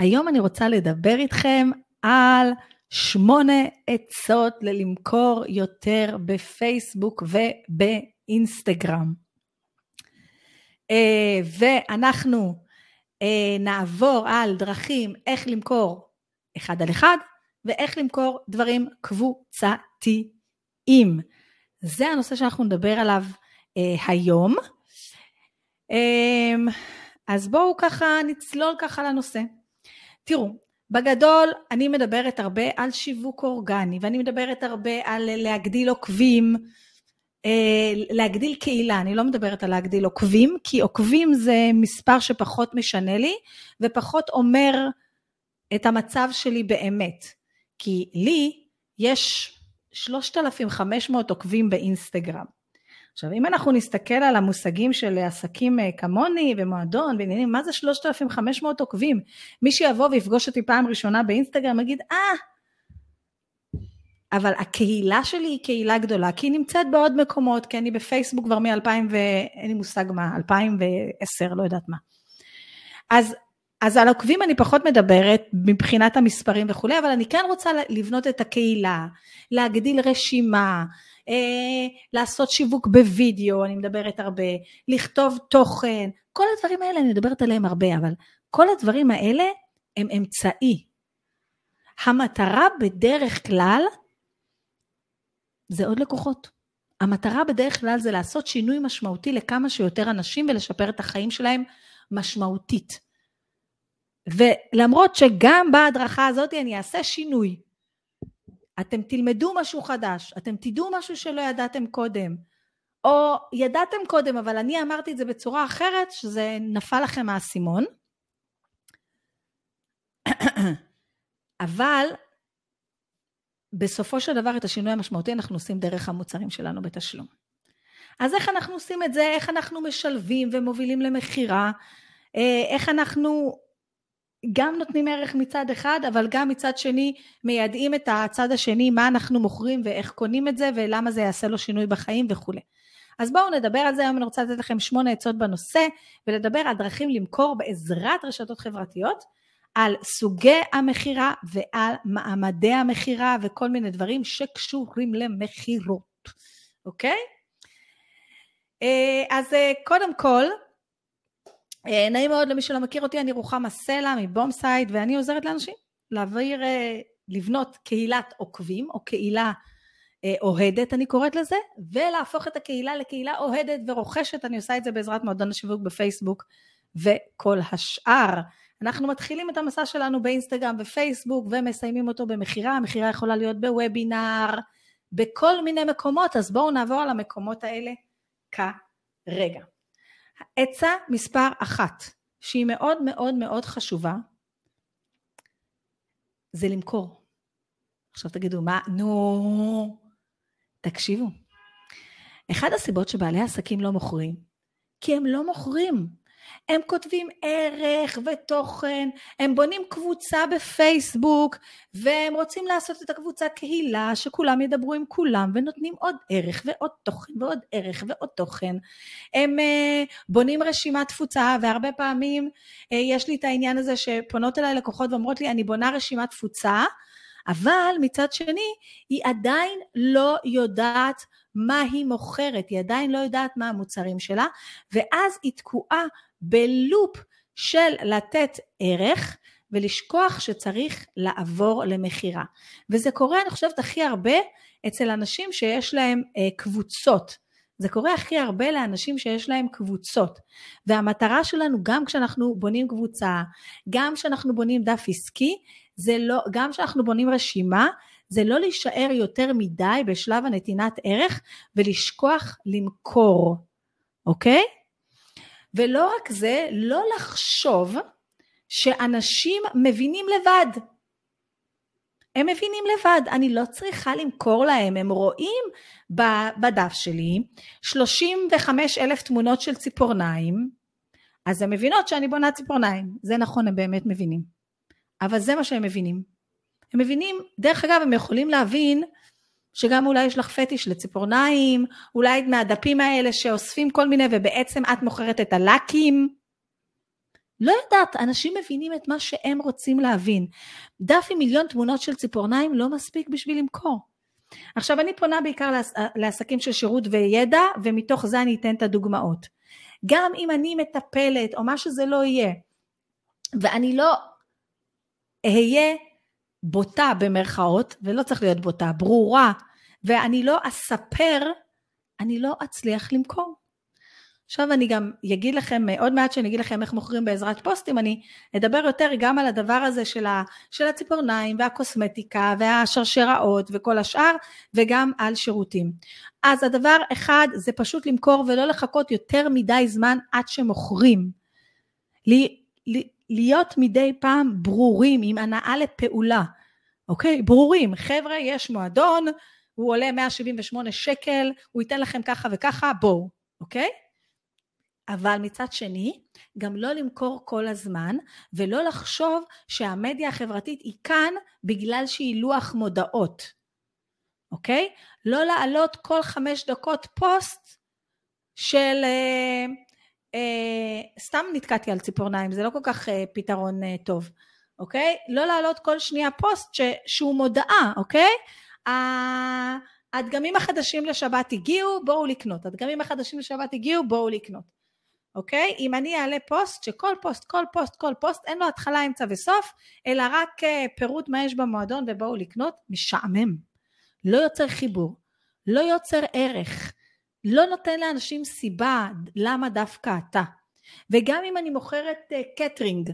היום אני רוצה לדבר איתכם על שמונה עצות ללמכור יותר בפייסבוק ובאינסטגרם. אה, ואנחנו אה, נעבור על דרכים איך למכור אחד על אחד ואיך למכור דברים קבוצתיים. זה הנושא שאנחנו נדבר עליו אה, היום. אז בואו ככה נצלול ככה לנושא. תראו, בגדול אני מדברת הרבה על שיווק אורגני ואני מדברת הרבה על להגדיל עוקבים, אה, להגדיל קהילה, אני לא מדברת על להגדיל עוקבים, כי עוקבים זה מספר שפחות משנה לי ופחות אומר את המצב שלי באמת. כי לי יש 3,500 עוקבים באינסטגרם. עכשיו אם אנחנו נסתכל על המושגים של עסקים אה, כמוני ומועדון ועניינים, מה זה 3,500 עוקבים? מי שיבוא ויפגוש אותי פעם ראשונה באינסטגרם יגיד, אה, אבל הקהילה שלי היא קהילה גדולה, כי היא נמצאת בעוד מקומות, כי אני בפייסבוק כבר מ-2000 ואין לי מושג מה, 2010, לא יודעת מה. אז, אז על עוקבים אני פחות מדברת מבחינת המספרים וכולי, אבל אני כן רוצה לבנות את הקהילה, להגדיל רשימה, לעשות שיווק בווידאו, אני מדברת הרבה, לכתוב תוכן, כל הדברים האלה אני מדברת עליהם הרבה, אבל כל הדברים האלה הם אמצעי. המטרה בדרך כלל זה עוד לקוחות. המטרה בדרך כלל זה לעשות שינוי משמעותי לכמה שיותר אנשים ולשפר את החיים שלהם משמעותית. ולמרות שגם בהדרכה הזאת אני אעשה שינוי, אתם תלמדו משהו חדש, אתם תדעו משהו שלא ידעתם קודם, או ידעתם קודם אבל אני אמרתי את זה בצורה אחרת שזה נפל לכם האסימון. אבל בסופו של דבר את השינוי המשמעותי אנחנו עושים דרך המוצרים שלנו בתשלום. אז איך אנחנו עושים את זה? איך אנחנו משלבים ומובילים למכירה? אה, איך אנחנו גם נותנים ערך מצד אחד, אבל גם מצד שני מיידעים את הצד השני מה אנחנו מוכרים ואיך קונים את זה ולמה זה יעשה לו שינוי בחיים וכולי. אז בואו נדבר על זה, היום אני רוצה לתת לכם שמונה עצות בנושא ולדבר על דרכים למכור בעזרת רשתות חברתיות, על סוגי המכירה ועל מעמדי המכירה וכל מיני דברים שקשורים למכירות, אוקיי? אה, אז אה, קודם כל, נעים מאוד למי שלא מכיר אותי, אני רוחמה סלע מבומסייד ואני עוזרת לאנשים להעביר, אה, לבנות קהילת עוקבים או קהילה אה, אוהדת אני קוראת לזה ולהפוך את הקהילה לקהילה אוהדת ורוכשת, אני עושה את זה בעזרת מועדון השיווק בפייסבוק וכל השאר. אנחנו מתחילים את המסע שלנו באינסטגרם ופייסבוק ומסיימים אותו במכירה, המכירה יכולה להיות בוובינר, בכל מיני מקומות, אז בואו נעבור על המקומות האלה כרגע. עצה מספר אחת, שהיא מאוד מאוד מאוד חשובה, זה למכור. עכשיו תגידו, מה, נו, תקשיבו. אחד הסיבות שבעלי עסקים לא מוכרים, כי הם לא מוכרים. הם כותבים ערך ותוכן, הם בונים קבוצה בפייסבוק, והם רוצים לעשות את הקבוצה קהילה, שכולם ידברו עם כולם, ונותנים עוד ערך ועוד תוכן ועוד ערך ועוד תוכן. הם uh, בונים רשימת תפוצה, והרבה פעמים uh, יש לי את העניין הזה שפונות אליי לקוחות ואומרות לי, אני בונה רשימת תפוצה, אבל מצד שני, היא עדיין לא יודעת מה היא מוכרת, היא עדיין לא יודעת מה המוצרים שלה, ואז היא תקועה בלופ של לתת ערך ולשכוח שצריך לעבור למכירה. וזה קורה, אני חושבת, הכי הרבה אצל אנשים שיש להם אה, קבוצות. זה קורה הכי הרבה לאנשים שיש להם קבוצות. והמטרה שלנו, גם כשאנחנו בונים קבוצה, גם כשאנחנו בונים דף עסקי, זה לא, גם כשאנחנו בונים רשימה, זה לא להישאר יותר מדי בשלב הנתינת ערך ולשכוח למכור, אוקיי? ולא רק זה, לא לחשוב שאנשים מבינים לבד. הם מבינים לבד, אני לא צריכה למכור להם, הם רואים בדף שלי 35 אלף תמונות של ציפורניים, אז הם מבינות שאני בונה ציפורניים, זה נכון, הם באמת מבינים, אבל זה מה שהם מבינים. הם מבינים, דרך אגב, הם יכולים להבין שגם אולי יש לך פטיש לציפורניים, אולי מהדפים האלה שאוספים כל מיני ובעצם את מוכרת את הלקים, לא יודעת, אנשים מבינים את מה שהם רוצים להבין. דף עם מיליון תמונות של ציפורניים לא מספיק בשביל למכור. עכשיו אני פונה בעיקר לעס, לעסקים של שירות וידע ומתוך זה אני אתן את הדוגמאות. גם אם אני מטפלת או מה שזה לא יהיה ואני לא אהיה בוטה במרכאות ולא צריך להיות בוטה, ברורה ואני לא אספר אני לא אצליח למכור. עכשיו אני גם אגיד לכם, עוד מעט שאני אגיד לכם איך מוכרים בעזרת פוסטים, אני אדבר יותר גם על הדבר הזה של, ה, של הציפורניים והקוסמטיקה והשרשראות וכל השאר, וגם על שירותים. אז הדבר אחד זה פשוט למכור ולא לחכות יותר מדי זמן עד שמוכרים. לי, לי, להיות מדי פעם ברורים עם הנאה לפעולה, אוקיי? ברורים. חבר'ה, יש מועדון, הוא עולה 178 שקל, הוא ייתן לכם ככה וככה, בואו, אוקיי? אבל מצד שני, גם לא למכור כל הזמן, ולא לחשוב שהמדיה החברתית היא כאן בגלל שהיא לוח מודעות, אוקיי? לא לעלות כל חמש דקות פוסט של... אה, סתם נתקעתי על ציפורניים, זה לא כל כך אה, פתרון אה, טוב, אוקיי? לא לעלות כל שנייה פוסט ש, שהוא מודעה, אוקיי? הדגמים החדשים לשבת הגיעו, בואו לקנות. הדגמים החדשים לשבת הגיעו, בואו לקנות. אוקיי? אם אני אעלה פוסט, שכל פוסט, כל פוסט, כל פוסט, אין לו התחלה, אמצע וסוף, אלא רק אה, פירוט מה יש במועדון ובואו לקנות, משעמם. לא יוצר חיבור, לא יוצר ערך, לא נותן לאנשים סיבה למה דווקא אתה. וגם אם אני מוכרת קטרינג, uh,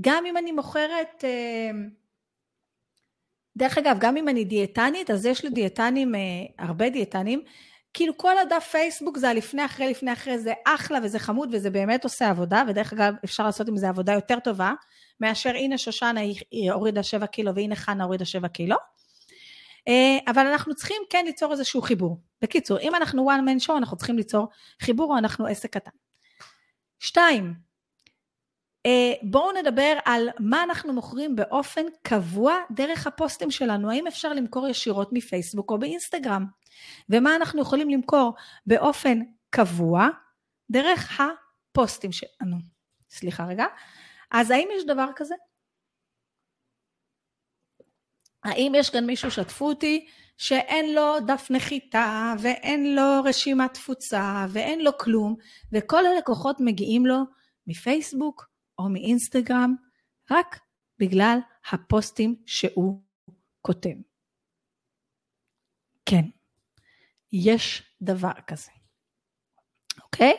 גם אם אני מוכרת... Uh, דרך אגב, גם אם אני דיאטנית, אז יש לי דיאטנים, אה, הרבה דיאטנים, כאילו כל הדף פייסבוק זה הלפני אחרי, לפני אחרי, זה אחלה וזה חמוד וזה באמת עושה עבודה, ודרך אגב אפשר לעשות עם זה עבודה יותר טובה, מאשר הנה שושנה היא הורידה 7 קילו והנה חנה הורידה 7 קילו. אה, אבל אנחנו צריכים כן ליצור איזשהו חיבור. בקיצור, אם אנחנו one man show, אנחנו צריכים ליצור חיבור או אנחנו עסק קטן. שתיים, אה, בואו נדבר על מה אנחנו מוכרים באופן קבוע דרך הפוסטים שלנו. האם אפשר למכור ישירות מפייסבוק או באינסטגרם? ומה אנחנו יכולים למכור באופן קבוע דרך הפוסטים שלנו. סליחה רגע. אז האם יש דבר כזה? האם יש כאן מישהו, שתפו אותי, שאין לו דף נחיתה ואין לו רשימת תפוצה ואין לו כלום, וכל הלקוחות מגיעים לו מפייסבוק או מאינסטגרם רק בגלל הפוסטים שהוא כותב. כן, יש דבר כזה, אוקיי?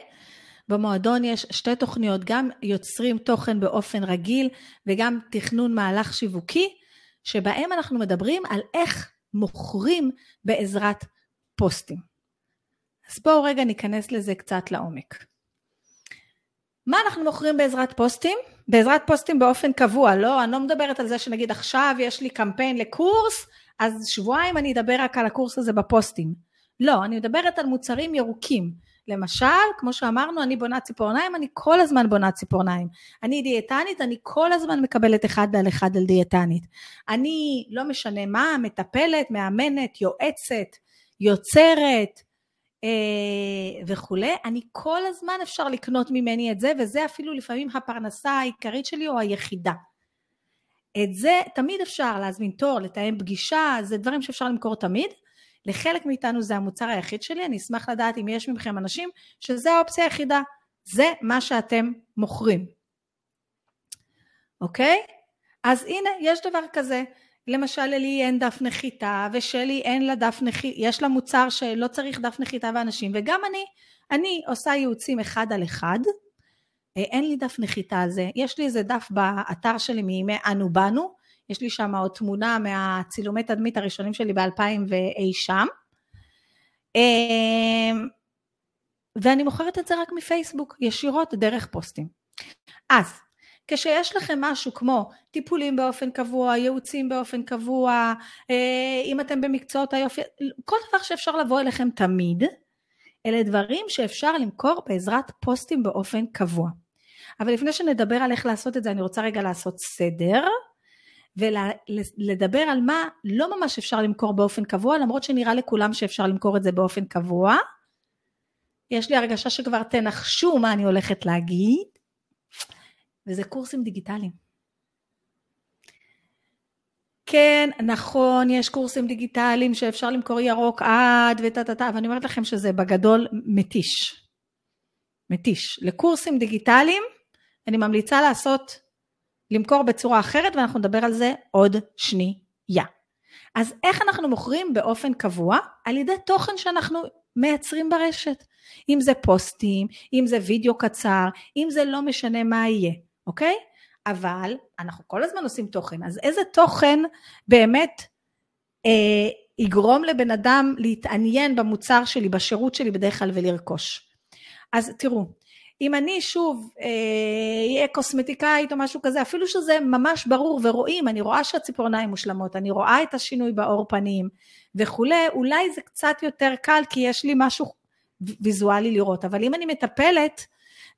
במועדון יש שתי תוכניות, גם יוצרים תוכן באופן רגיל וגם תכנון מהלך שיווקי, שבהם אנחנו מדברים על איך מוכרים בעזרת פוסטים. אז בואו רגע ניכנס לזה קצת לעומק. מה אנחנו מוכרים בעזרת פוסטים? בעזרת פוסטים באופן קבוע, לא, אני לא מדברת על זה שנגיד עכשיו יש לי קמפיין לקורס, אז שבועיים אני אדבר רק על הקורס הזה בפוסטים. לא, אני מדברת על מוצרים ירוקים. למשל, כמו שאמרנו, אני בונה ציפורניים, אני כל הזמן בונה ציפורניים. אני דיאטנית, אני כל הזמן מקבלת אחד על אחד על דיאטנית. אני, לא משנה מה, מטפלת, מאמנת, יועצת, יוצרת, אה, וכולי, אני כל הזמן אפשר לקנות ממני את זה, וזה אפילו לפעמים הפרנסה העיקרית שלי או היחידה. את זה תמיד אפשר להזמין תור, לתאם פגישה, זה דברים שאפשר למכור תמיד. לחלק מאיתנו זה המוצר היחיד שלי, אני אשמח לדעת אם יש מכם אנשים שזה האופציה היחידה, זה מה שאתם מוכרים. אוקיי? אז הנה, יש דבר כזה. למשל לי אין דף נחיתה ושלי אין לה דף נחיתה, יש לה מוצר שלא צריך דף נחיתה ואנשים וגם אני, אני עושה ייעוצים אחד על אחד, אה, אין לי דף נחיתה על זה, יש לי איזה דף באתר שלי מימי אנו באנו, יש לי שם עוד תמונה מהצילומי תדמית הראשונים שלי ב-2000 ואי שם, אה, ואני מוכרת את זה רק מפייסבוק, ישירות דרך פוסטים. אז כשיש לכם משהו כמו טיפולים באופן קבוע, ייעוצים באופן קבוע, אה, אם אתם במקצועות היופי, כל דבר שאפשר לבוא אליכם תמיד, אלה דברים שאפשר למכור בעזרת פוסטים באופן קבוע. אבל לפני שנדבר על איך לעשות את זה, אני רוצה רגע לעשות סדר, ולדבר על מה לא ממש אפשר למכור באופן קבוע, למרות שנראה לכולם שאפשר למכור את זה באופן קבוע. יש לי הרגשה שכבר תנחשו מה אני הולכת להגיד. וזה קורסים דיגיטליים. כן, נכון, יש קורסים דיגיטליים שאפשר למכור ירוק עד וטה טה טה, אבל אני אומרת לכם שזה בגדול מתיש. מתיש. לקורסים דיגיטליים אני ממליצה לעשות, למכור בצורה אחרת, ואנחנו נדבר על זה עוד שנייה. אז איך אנחנו מוכרים באופן קבוע? על ידי תוכן שאנחנו מייצרים ברשת. אם זה פוסטים, אם זה וידאו קצר, אם זה לא משנה מה יהיה, אוקיי? אבל אנחנו כל הזמן עושים תוכן, אז איזה תוכן באמת אה, יגרום לבן אדם להתעניין במוצר שלי, בשירות שלי בדרך כלל ולרכוש. אז תראו, אם אני שוב אהיה אה, קוסמטיקאית או משהו כזה, אפילו שזה ממש ברור ורואים, אני רואה שהציפורניים מושלמות, אני רואה את השינוי בעור פנים וכולי, אולי זה קצת יותר קל כי יש לי משהו ויזואלי לראות, אבל אם אני מטפלת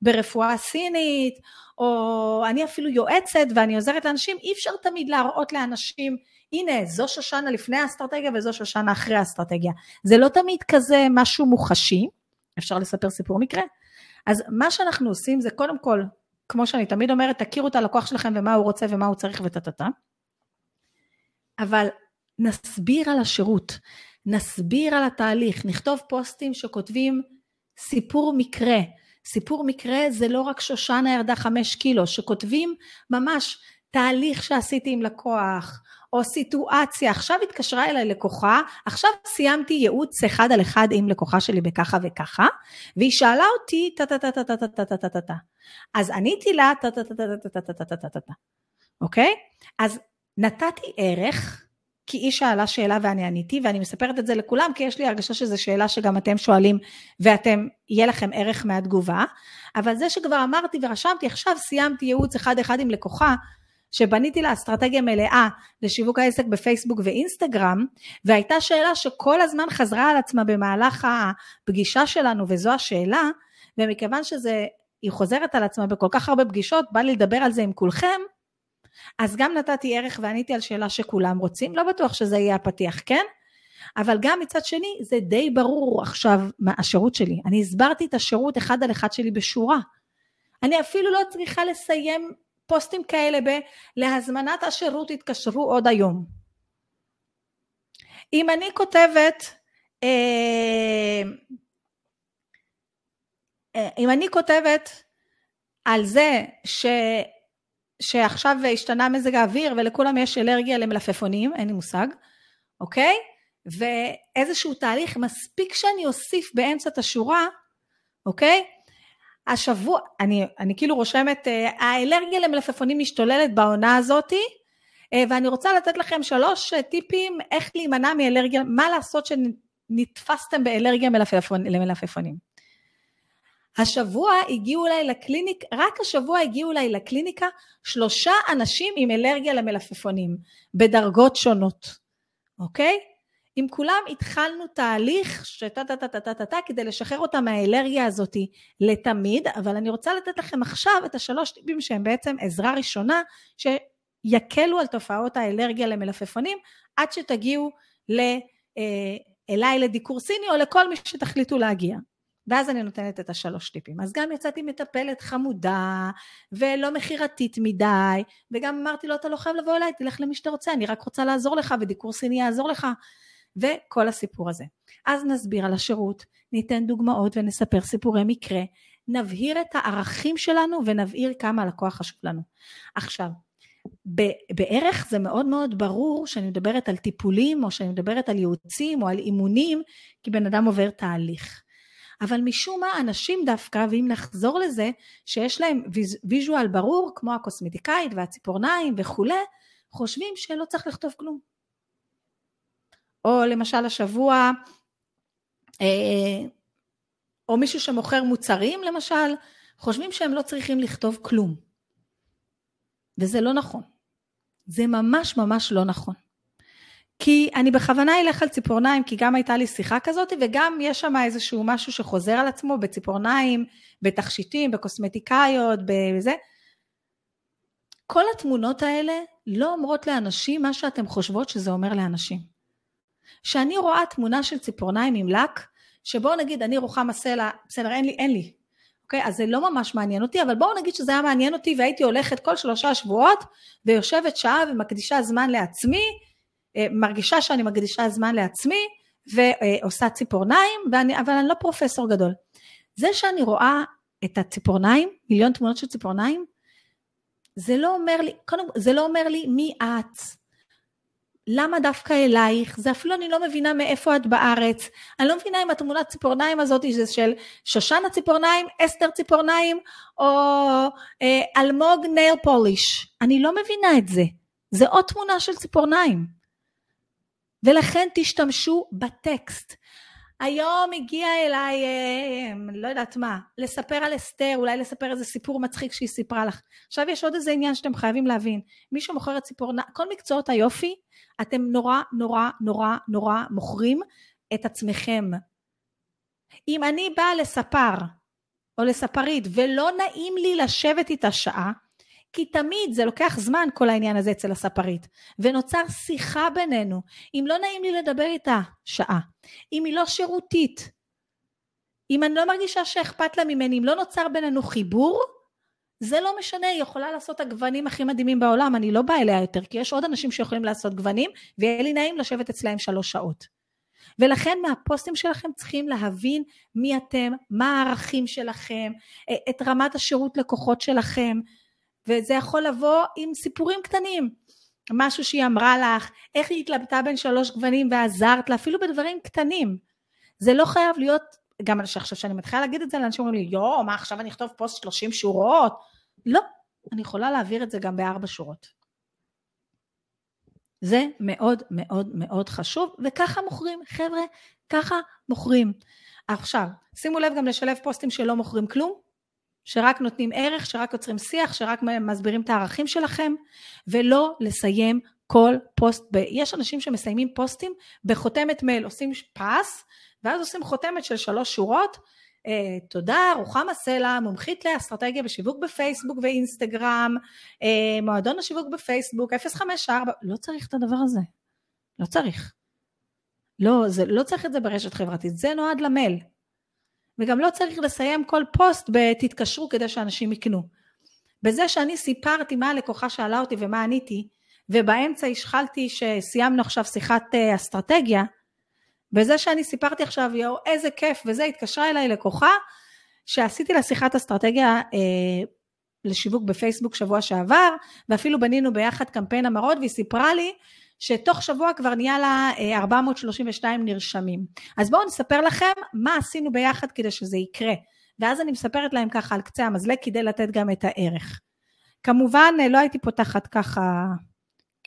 ברפואה סינית, או אני אפילו יועצת ואני עוזרת לאנשים, אי אפשר תמיד להראות לאנשים, הנה זו שושנה לפני האסטרטגיה וזו שושנה אחרי האסטרטגיה. זה לא תמיד כזה משהו מוחשי, אפשר לספר סיפור מקרה. אז מה שאנחנו עושים זה קודם כל, כמו שאני תמיד אומרת, תכירו את הלקוח שלכם ומה הוא רוצה ומה הוא צריך וטטטה. אבל נסביר על השירות, נסביר על התהליך, נכתוב פוסטים שכותבים סיפור מקרה. סיפור מקרה זה לא רק שושנה ירדה חמש קילו, שכותבים ממש תהליך שעשיתי עם לקוח, או סיטואציה, עכשיו התקשרה אליי לקוחה, עכשיו סיימתי ייעוץ אחד על אחד עם לקוחה שלי בככה וככה, והיא שאלה אותי טה טה טה טה טה טה טה טה טה טה אז עניתי לה טה טה טה טה טה טה טה טה טה טה טה אוקיי? אז נתתי ערך, כי היא שאלה שאלה ואני עניתי, ואני מספרת את זה לכולם, כי יש לי הרגשה שזו שאלה שגם אתם שואלים, ואתם, יהיה לכם ערך מהתגובה, אבל זה שכבר אמרתי ורשמתי, עכשיו סיימתי ייעוץ אחד אחד עם לקוחה, שבניתי לה אסטרטגיה מלאה לשיווק העסק בפייסבוק ואינסטגרם, והייתה שאלה שכל הזמן חזרה על עצמה במהלך הפגישה שלנו, וזו השאלה, ומכיוון שזה, היא חוזרת על עצמה בכל כך הרבה פגישות, בא לי לדבר על זה עם כולכם, אז גם נתתי ערך ועניתי על שאלה שכולם רוצים, לא בטוח שזה יהיה הפתיח, כן? אבל גם מצד שני, זה די ברור עכשיו מה השירות שלי. אני הסברתי את השירות אחד על אחד שלי בשורה. אני אפילו לא צריכה לסיים פוסטים כאלה ב"להזמנת השירות התקשרו עוד היום". אם אני כותבת, אה, אם אני כותבת על זה ש, שעכשיו השתנה מזג האוויר ולכולם יש אלרגיה למלפפונים, אין לי מושג, אוקיי? ואיזשהו תהליך, מספיק שאני אוסיף באמצע את השורה, אוקיי? השבוע, אני, אני כאילו רושמת, אה, האלרגיה למלפפונים משתוללת בעונה הזאתי, אה, ואני רוצה לתת לכם שלוש אה, טיפים איך להימנע מאלרגיה, מה לעשות שנתפסתם באלרגיה מלפפון, למלפפונים. השבוע הגיעו אליי לקליניק, רק השבוע הגיעו אליי לקליניקה שלושה אנשים עם אלרגיה למלפפונים, בדרגות שונות, אוקיי? עם כולם התחלנו תהליך שטה טה טה טה טה טה טה כדי לשחרר אותם מהאלרגיה הזאת לתמיד, אבל אני רוצה לתת לכם עכשיו את השלוש טיפים שהם בעצם עזרה ראשונה, שיקלו על תופעות האלרגיה למלפפונים, עד שתגיעו ל, אה, אליי לדיקור סיני או לכל מי שתחליטו להגיע. ואז אני נותנת את השלוש טיפים. אז גם יצאתי מטפלת חמודה, ולא מכירתית מדי, וגם אמרתי לו, אתה לא חייב לבוא אליי, תלך למי שאתה רוצה, אני רק רוצה לעזור לך, ודיקור סיני יעזור לך. וכל הסיפור הזה. אז נסביר על השירות, ניתן דוגמאות ונספר סיפורי מקרה, נבהיר את הערכים שלנו ונבהיר כמה הלקוח חשוב לנו. עכשיו, בערך זה מאוד מאוד ברור שאני מדברת על טיפולים או שאני מדברת על ייעוצים או על אימונים, כי בן אדם עובר תהליך. אבל משום מה אנשים דווקא, ואם נחזור לזה, שיש להם ויז'ואל ברור, כמו הקוסמטיקאית והציפורניים וכולי, חושבים שלא צריך לכתוב כלום. או למשל השבוע, אה, או מישהו שמוכר מוצרים למשל, חושבים שהם לא צריכים לכתוב כלום. וזה לא נכון. זה ממש ממש לא נכון. כי אני בכוונה אלך על ציפורניים, כי גם הייתה לי שיחה כזאת, וגם יש שם איזשהו משהו שחוזר על עצמו בציפורניים, בתכשיטים, בקוסמטיקאיות, בזה. כל התמונות האלה לא אומרות לאנשים מה שאתם חושבות שזה אומר לאנשים. שאני רואה תמונה של ציפורניים עם לק, שבואו נגיד אני רוחמה סלע, בסדר אין לי, אין לי, אוקיי? אז זה לא ממש מעניין אותי, אבל בואו נגיד שזה היה מעניין אותי והייתי הולכת כל שלושה שבועות ויושבת שעה ומקדישה זמן לעצמי, אה, מרגישה שאני מקדישה זמן לעצמי ועושה ציפורניים, ואני, אבל אני לא פרופסור גדול. זה שאני רואה את הציפורניים, מיליון תמונות של ציפורניים, זה לא אומר לי, קודם זה לא אומר לי מי את, למה דווקא אלייך, זה אפילו אני לא מבינה מאיפה את בארץ, אני לא מבינה אם התמונת ציפורניים הזאת זה של שושנה ציפורניים, אסתר ציפורניים, או אה, אלמוג נייל פוליש, אני לא מבינה את זה, זה עוד תמונה של ציפורניים. ולכן תשתמשו בטקסט. היום הגיע אליי, אה, לא יודעת מה, לספר על אסתר, אולי לספר איזה סיפור מצחיק שהיא סיפרה לך. עכשיו יש עוד איזה עניין שאתם חייבים להבין. מי שמוכר את ציפור, כל מקצועות היופי, אתם נורא נורא נורא נורא מוכרים את עצמכם. אם אני באה לספר או לספרית ולא נעים לי לשבת איתה שעה, כי תמיד זה לוקח זמן כל העניין הזה אצל הספרית, ונוצר שיחה בינינו. אם לא נעים לי לדבר איתה שעה, אם היא לא שירותית, אם אני לא מרגישה שאכפת לה ממני, אם לא נוצר בינינו חיבור, זה לא משנה, היא יכולה לעשות הגוונים הכי מדהימים בעולם, אני לא באה אליה יותר, כי יש עוד אנשים שיכולים לעשות גוונים, ויהיה לי נעים לשבת אצלהם שלוש שעות. ולכן מהפוסטים שלכם צריכים להבין מי אתם, מה הערכים שלכם, את רמת השירות לקוחות שלכם, וזה יכול לבוא עם סיפורים קטנים. משהו שהיא אמרה לך, איך היא התלבטה בין שלוש גוונים ועזרת לה, אפילו בדברים קטנים. זה לא חייב להיות, גם עכשיו שאני מתחילה להגיד את זה, לאנשים אומרים לי, יואו, מה עכשיו אני אכתוב פוסט 30 שורות? לא, אני יכולה להעביר את זה גם בארבע שורות. זה מאוד מאוד מאוד חשוב, וככה מוכרים, חבר'ה, ככה מוכרים. עכשיו, שימו לב גם לשלב פוסטים שלא מוכרים כלום, שרק נותנים ערך, שרק יוצרים שיח, שרק מסבירים את הערכים שלכם, ולא לסיים כל פוסט. ב... יש אנשים שמסיימים פוסטים בחותמת מייל, עושים פס, ואז עושים חותמת של שלוש שורות. אה, תודה, רוחמה סלע, מומחית לאסטרטגיה בשיווק בפייסבוק ואינסטגרם, אה, מועדון השיווק בפייסבוק, 054, לא צריך את הדבר הזה. לא צריך. לא, זה, לא צריך את זה ברשת חברתית, זה נועד למייל. וגם לא צריך לסיים כל פוסט ב"תתקשרו" כדי שאנשים יקנו. בזה שאני סיפרתי מה הלקוחה שאלה אותי ומה עניתי, ובאמצע השחלתי שסיימנו עכשיו שיחת אה, אסטרטגיה, בזה שאני סיפרתי עכשיו, יואו, איזה כיף, וזה התקשרה אליי לקוחה, שעשיתי לה שיחת אסטרטגיה אה, לשיווק בפייסבוק שבוע שעבר, ואפילו בנינו ביחד קמפיין המראות, והיא סיפרה לי שתוך שבוע כבר נהיה לה 432 אה, נרשמים. אז בואו נספר לכם מה עשינו ביחד כדי שזה יקרה. ואז אני מספרת להם ככה על קצה המזלג כדי לתת גם את הערך. כמובן אה, לא הייתי פותחת ככה,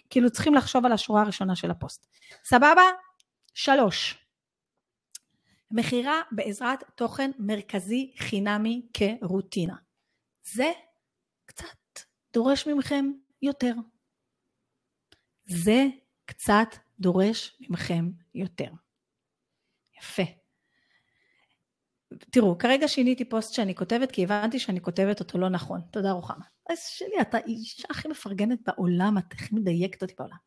כאילו צריכים לחשוב על השורה הראשונה של הפוסט. סבבה? שלוש. מכירה בעזרת תוכן מרכזי חינמי כרוטינה. זה קצת דורש מכם יותר. זה קצת דורש ממכם יותר. יפה. תראו, כרגע שיניתי פוסט שאני כותבת, כי הבנתי שאני כותבת אותו לא נכון. תודה רוחמה. אז שלי, אתה אישה הכי מפרגנת בעולם, את הכי מדייקת אותי בעולם.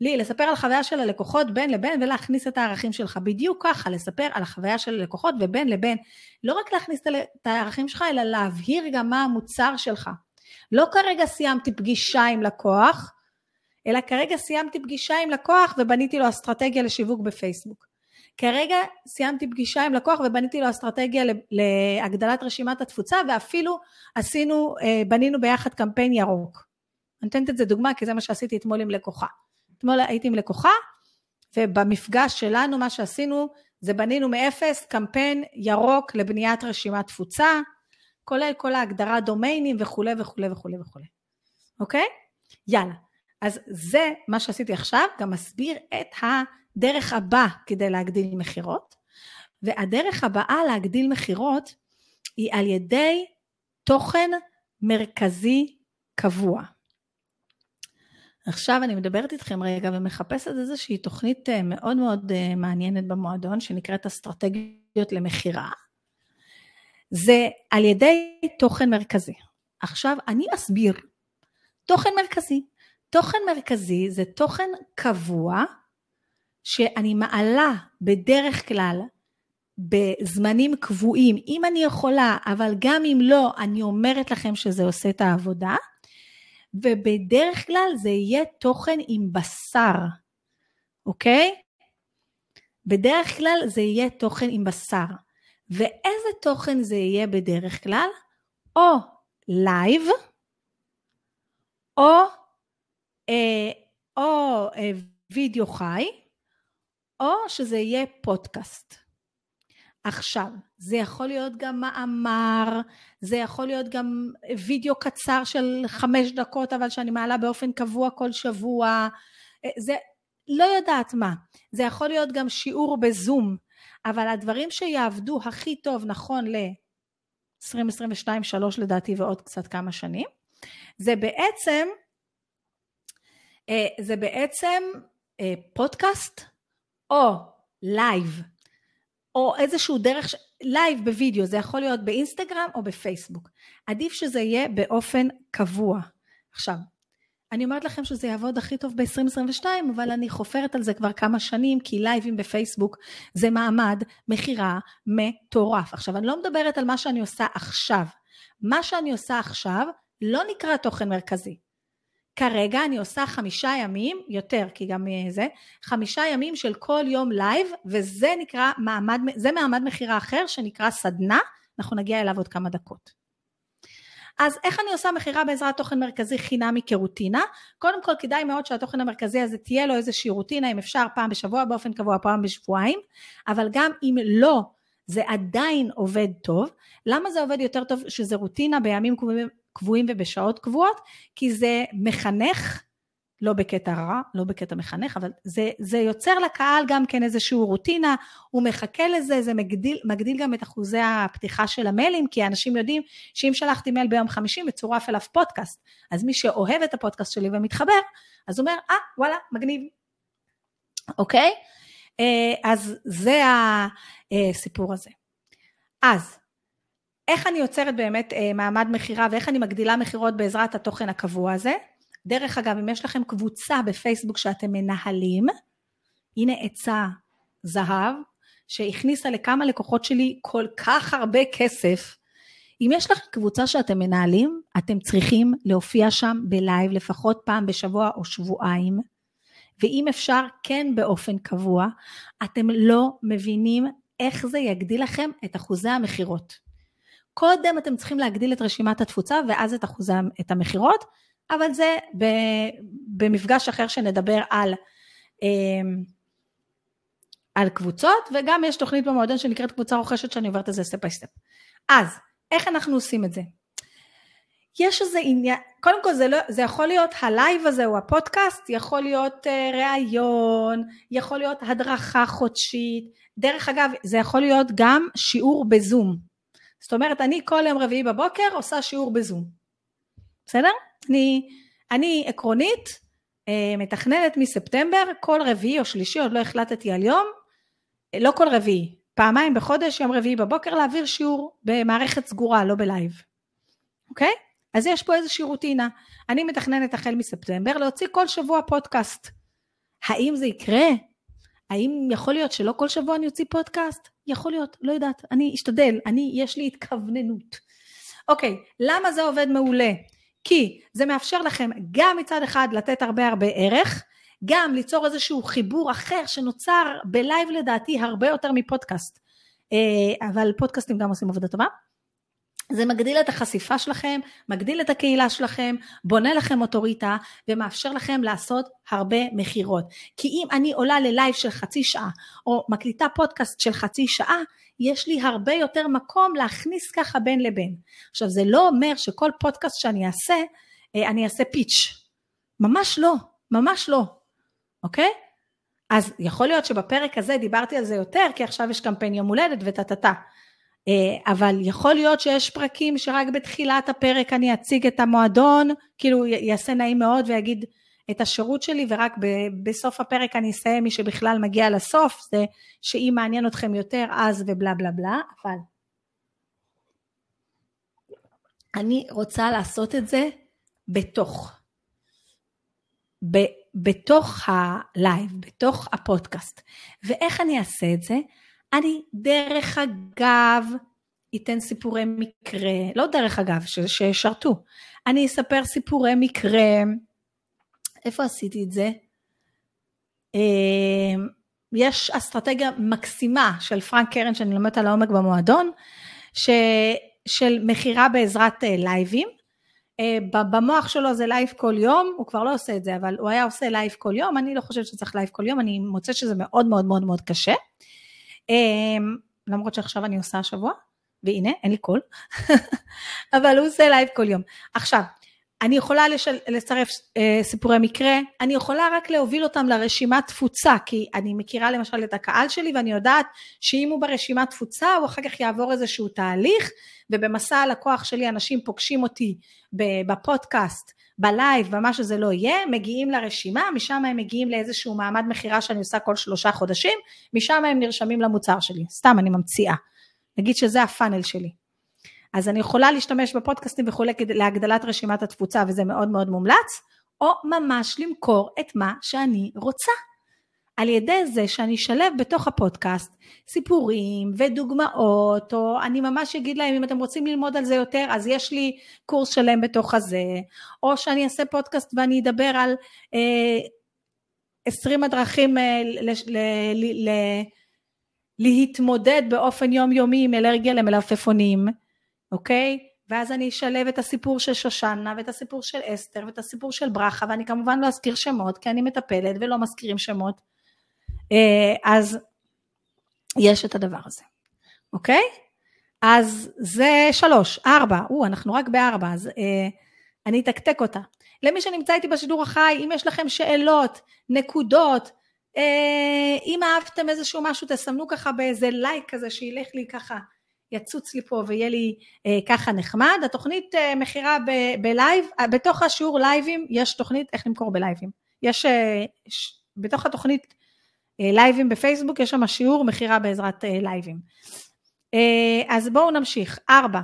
לי, לספר על החוויה של הלקוחות בין לבין ולהכניס את הערכים שלך. בדיוק ככה, לספר על החוויה של הלקוחות ובין לבין. לא רק להכניס את הערכים שלך, אלא להבהיר גם מה המוצר שלך. לא כרגע סיימתי פגישה עם לקוח, אלא כרגע סיימתי פגישה עם לקוח ובניתי לו אסטרטגיה לשיווק בפייסבוק. כרגע סיימתי פגישה עם לקוח ובניתי לו אסטרטגיה להגדלת רשימת התפוצה ואפילו עשינו, אה, בנינו ביחד קמפיין ירוק. אני נותנת את זה דוגמה כי זה מה שעשיתי אתמול עם לקוחה. אתמול הייתי עם לקוחה ובמפגש שלנו מה שעשינו זה בנינו מאפס קמפיין ירוק לבניית רשימת תפוצה, כולל כל ההגדרה דומיינים וכולי וכולי וכולי וכולי. אוקיי? יאללה. אז זה מה שעשיתי עכשיו, גם מסביר את הדרך הבא כדי להגדיל מכירות. והדרך הבאה להגדיל מכירות היא על ידי תוכן מרכזי קבוע. עכשיו אני מדברת איתכם רגע ומחפשת איזושהי תוכנית אה, מאוד מאוד אה, מעניינת במועדון שנקראת אסטרטגיות למכירה. זה על ידי תוכן מרכזי. עכשיו אני אסביר תוכן מרכזי. תוכן מרכזי זה תוכן קבוע שאני מעלה בדרך כלל בזמנים קבועים, אם אני יכולה, אבל גם אם לא, אני אומרת לכם שזה עושה את העבודה, ובדרך כלל זה יהיה תוכן עם בשר, אוקיי? בדרך כלל זה יהיה תוכן עם בשר. ואיזה תוכן זה יהיה בדרך כלל? או לייב, או, או אה, וידאו חי, או שזה יהיה פודקאסט. עכשיו, זה יכול להיות גם מאמר, זה יכול להיות גם וידאו קצר של חמש דקות, אבל שאני מעלה באופן קבוע כל שבוע, אה, זה לא יודעת מה. זה יכול להיות גם שיעור בזום, אבל הדברים שיעבדו הכי טוב נכון ל-2022-2023 לדעתי ועוד קצת כמה שנים, זה בעצם, אה, זה בעצם אה, פודקאסט או לייב, או איזשהו דרך, לייב בווידאו, זה יכול להיות באינסטגרם או בפייסבוק. עדיף שזה יהיה באופן קבוע. עכשיו, אני אומרת לכם שזה יעבוד הכי טוב ב-2022, אבל אני חופרת על זה כבר כמה שנים, כי לייבים בפייסבוק זה מעמד מכירה מטורף. עכשיו, אני לא מדברת על מה שאני עושה עכשיו. מה שאני עושה עכשיו לא נקרא תוכן מרכזי. כרגע אני עושה חמישה ימים, יותר, כי גם זה, חמישה ימים של כל יום לייב, וזה נקרא מעמד, זה מעמד מכירה אחר שנקרא סדנה, אנחנו נגיע אליו עוד כמה דקות. אז איך אני עושה מכירה בעזרת תוכן מרכזי חינמי כרוטינה? קודם כל כדאי מאוד שהתוכן המרכזי הזה תהיה לו איזושהי רוטינה, אם אפשר פעם בשבוע באופן קבוע, פעם בשבועיים, אבל גם אם לא, זה עדיין עובד טוב. למה זה עובד יותר טוב שזה רוטינה בימים קבועים, קבועים ובשעות קבועות? כי זה מחנך לא בקטע רע, לא בקטע מחנך, אבל זה, זה יוצר לקהל גם כן איזושהי רוטינה, הוא מחכה לזה, זה מגדיל, מגדיל גם את אחוזי הפתיחה של המיילים, כי אנשים יודעים שאם שלחתי מייל ביום חמישי מצורף אליו פודקאסט, אז מי שאוהב את הפודקאסט שלי ומתחבר, אז אומר, אה, ah, וואלה, מגניב. אוקיי? אה, אז זה הסיפור הזה. אז, איך אני יוצרת באמת אה, מעמד מכירה ואיך אני מגדילה מכירות בעזרת התוכן הקבוע הזה? דרך אגב, אם יש לכם קבוצה בפייסבוק שאתם מנהלים, הנה עצה זהב, שהכניסה לכמה לקוחות שלי כל כך הרבה כסף. אם יש לכם קבוצה שאתם מנהלים, אתם צריכים להופיע שם בלייב לפחות פעם בשבוע או שבועיים, ואם אפשר, כן באופן קבוע. אתם לא מבינים איך זה יגדיל לכם את אחוזי המכירות. קודם אתם צריכים להגדיל את רשימת התפוצה ואז את אחוזי את המכירות, אבל זה במפגש אחר שנדבר על, אמ, על קבוצות, וגם יש תוכנית במועדון שנקראת קבוצה רוכשת שאני עוברת את זה step step. אז, איך אנחנו עושים את זה? יש איזה עניין, קודם כל זה, לא, זה יכול להיות הלייב הזה או הפודקאסט, יכול להיות אה, ראיון, יכול להיות הדרכה חודשית, דרך אגב זה יכול להיות גם שיעור בזום, זאת אומרת אני כל יום רביעי בבוקר עושה שיעור בזום, בסדר? אני, אני עקרונית אה, מתכננת מספטמבר, כל רביעי או שלישי, עוד לא החלטתי על יום, לא כל רביעי, פעמיים בחודש, יום רביעי בבוקר, להעביר שיעור במערכת סגורה, לא בלייב. אוקיי? אז יש פה איזושהי רוטינה. אני מתכננת החל מספטמבר להוציא כל שבוע פודקאסט. האם זה יקרה? האם יכול להיות שלא כל שבוע אני אוציא פודקאסט? יכול להיות, לא יודעת. אני אשתדל, אני, יש לי התכווננות. אוקיי, למה זה עובד מעולה? כי זה מאפשר לכם גם מצד אחד לתת הרבה הרבה ערך, גם ליצור איזשהו חיבור אחר שנוצר בלייב לדעתי הרבה יותר מפודקאסט, אה, אבל פודקאסטים גם עושים עבודה טובה. זה מגדיל את החשיפה שלכם, מגדיל את הקהילה שלכם, בונה לכם אוטוריטה ומאפשר לכם לעשות הרבה מכירות. כי אם אני עולה ללייב של חצי שעה או מקליטה פודקאסט של חצי שעה, יש לי הרבה יותר מקום להכניס ככה בין לבין. עכשיו זה לא אומר שכל פודקאסט שאני אעשה, אה, אני אעשה פיץ'. ממש לא, ממש לא, אוקיי? אז יכול להיות שבפרק הזה דיברתי על זה יותר, כי עכשיו יש קמפיין יום הולדת וטה טה טה. אה, אבל יכול להיות שיש פרקים שרק בתחילת הפרק אני אציג את המועדון, כאילו יעשה נעים מאוד ויגיד את השירות שלי ורק בסוף הפרק אני אסיים מי שבכלל מגיע לסוף, זה שאם מעניין אתכם יותר אז ובלה בלה בלה, אבל אני רוצה לעשות את זה בתוך, ב, בתוך הלייב, בתוך הפודקאסט. ואיך אני אעשה את זה? אני דרך אגב אתן סיפורי מקרה, לא דרך אגב, שישרתו. אני אספר סיפורי מקרה. איפה עשיתי את זה? אה, יש אסטרטגיה מקסימה של פרנק קרן שאני לומדת על העומק במועדון, ש, של מכירה בעזרת אה, לייבים. אה, במוח שלו זה לייב כל יום, הוא כבר לא עושה את זה, אבל הוא היה עושה לייב כל יום, אני לא חושבת שצריך לייב כל יום, אני מוצאת שזה מאוד מאוד מאוד מאוד קשה. למרות שעכשיו אני עושה השבוע, והנה, אין לי קול, אבל הוא עושה לייב כל יום. עכשיו, אני יכולה לשל, לצרף אה, סיפורי מקרה, אני יכולה רק להוביל אותם לרשימת תפוצה, כי אני מכירה למשל את הקהל שלי ואני יודעת שאם הוא ברשימת תפוצה הוא אחר כך יעבור איזשהו תהליך, ובמסע הלקוח שלי אנשים פוגשים אותי בפודקאסט, בלייב, במה שזה לא יהיה, מגיעים לרשימה, משם הם מגיעים לאיזשהו מעמד מכירה שאני עושה כל שלושה חודשים, משם הם נרשמים למוצר שלי, סתם אני ממציאה. נגיד שזה הפאנל שלי. אז אני יכולה להשתמש בפודקאסטים וכולי להגדלת רשימת התפוצה וזה מאוד מאוד מומלץ, או ממש למכור את מה שאני רוצה. על ידי זה שאני אשלב בתוך הפודקאסט סיפורים ודוגמאות, או אני ממש אגיד להם אם אתם רוצים ללמוד על זה יותר אז יש לי קורס שלם בתוך הזה, או שאני אעשה פודקאסט ואני אדבר על אה, 20 הדרכים אה, ל, ל, ל, ל, להתמודד באופן יומיומי עם אלרגיה למלפפונים, אוקיי? ואז אני אשלב את הסיפור של שושנה ואת הסיפור של אסתר ואת הסיפור של ברכה ואני כמובן לא אזכיר שמות כי אני מטפלת ולא מזכירים שמות. אה, אז יש את הדבר הזה, אוקיי? אז זה שלוש, ארבע, או, אנחנו רק בארבע, אז אה, אני אתקתק אותה. למי שנמצא איתי בשידור החי, אם יש לכם שאלות, נקודות, אה, אם אהבתם איזשהו משהו, תסמנו ככה באיזה לייק כזה, שילך לי ככה, יצוץ לי פה ויהיה לי אה, ככה נחמד. התוכנית אה, מכירה בלייב, אה, בתוך השיעור לייבים יש תוכנית איך למכור בלייבים. יש, אה, ש, בתוך התוכנית לייבים בפייסבוק, יש שם שיעור מכירה בעזרת אה, לייבים. אה, אז בואו נמשיך. ארבע,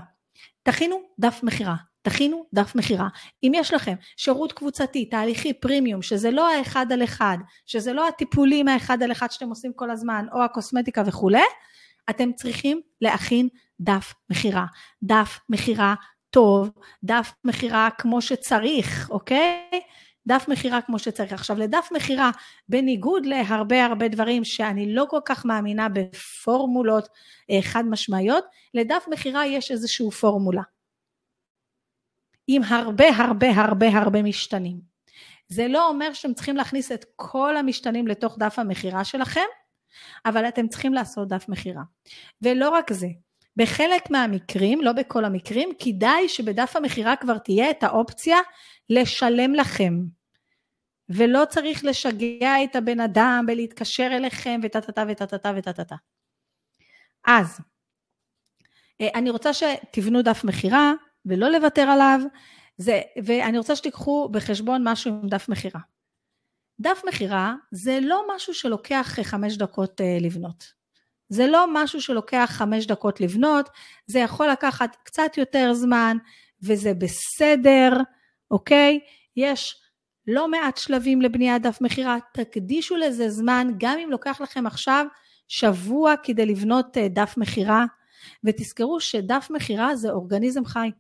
תכינו דף מכירה. תכינו דף מכירה. אם יש לכם שירות קבוצתי, תהליכי פרימיום, שזה לא האחד על אחד, שזה לא הטיפולים האחד על אחד שאתם עושים כל הזמן, או הקוסמטיקה וכולי, אתם צריכים להכין דף מכירה. דף מכירה טוב, דף מכירה כמו שצריך, אוקיי? דף מכירה כמו שצריך. עכשיו לדף מכירה, בניגוד להרבה הרבה דברים שאני לא כל כך מאמינה בפורמולות אה, חד משמעיות, לדף מכירה יש איזושהי פורמולה. עם הרבה הרבה הרבה הרבה משתנים. זה לא אומר שאתם צריכים להכניס את כל המשתנים לתוך דף המכירה שלכם, אבל אתם צריכים לעשות דף מכירה. ולא רק זה, בחלק מהמקרים, לא בכל המקרים, כדאי שבדף המכירה כבר תהיה את האופציה לשלם לכם. ולא צריך לשגע את הבן אדם ולהתקשר אליכם וטה-טה-טה וטה-טה-טה וטה-טה-טה. אז, אה, אני רוצה שתבנו דף מכירה ולא לוותר עליו, זה, ואני רוצה שתיקחו בחשבון משהו עם דף מכירה. דף מכירה זה לא משהו שלוקח חמש דקות אה, לבנות. זה לא משהו שלוקח חמש דקות לבנות, זה יכול לקחת קצת יותר זמן וזה בסדר, אוקיי? יש לא מעט שלבים לבניית דף מכירה, תקדישו לזה זמן, גם אם לוקח לכם עכשיו שבוע כדי לבנות אה, דף מכירה, ותזכרו שדף מכירה זה אורגניזם חי.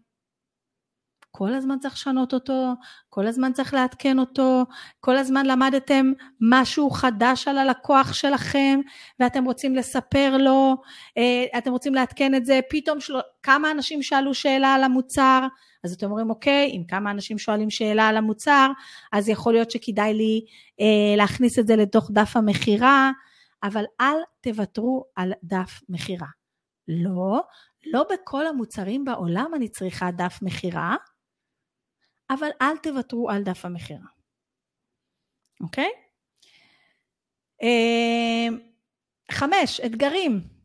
כל הזמן צריך לשנות אותו, כל הזמן צריך לעדכן אותו, כל הזמן למדתם משהו חדש על הלקוח שלכם ואתם רוצים לספר לו, אה, אתם רוצים לעדכן את זה, פתאום של... כמה אנשים שאלו שאלה על המוצר, אז אתם אומרים אוקיי, אם כמה אנשים שואלים שאלה על המוצר, אז יכול להיות שכדאי לי אה, להכניס את זה לתוך דף המכירה, אבל אל תוותרו על דף מכירה. לא, לא בכל המוצרים בעולם אני צריכה דף מכירה, אבל אל תוותרו על דף המכירה, אוקיי? אה, חמש, אתגרים.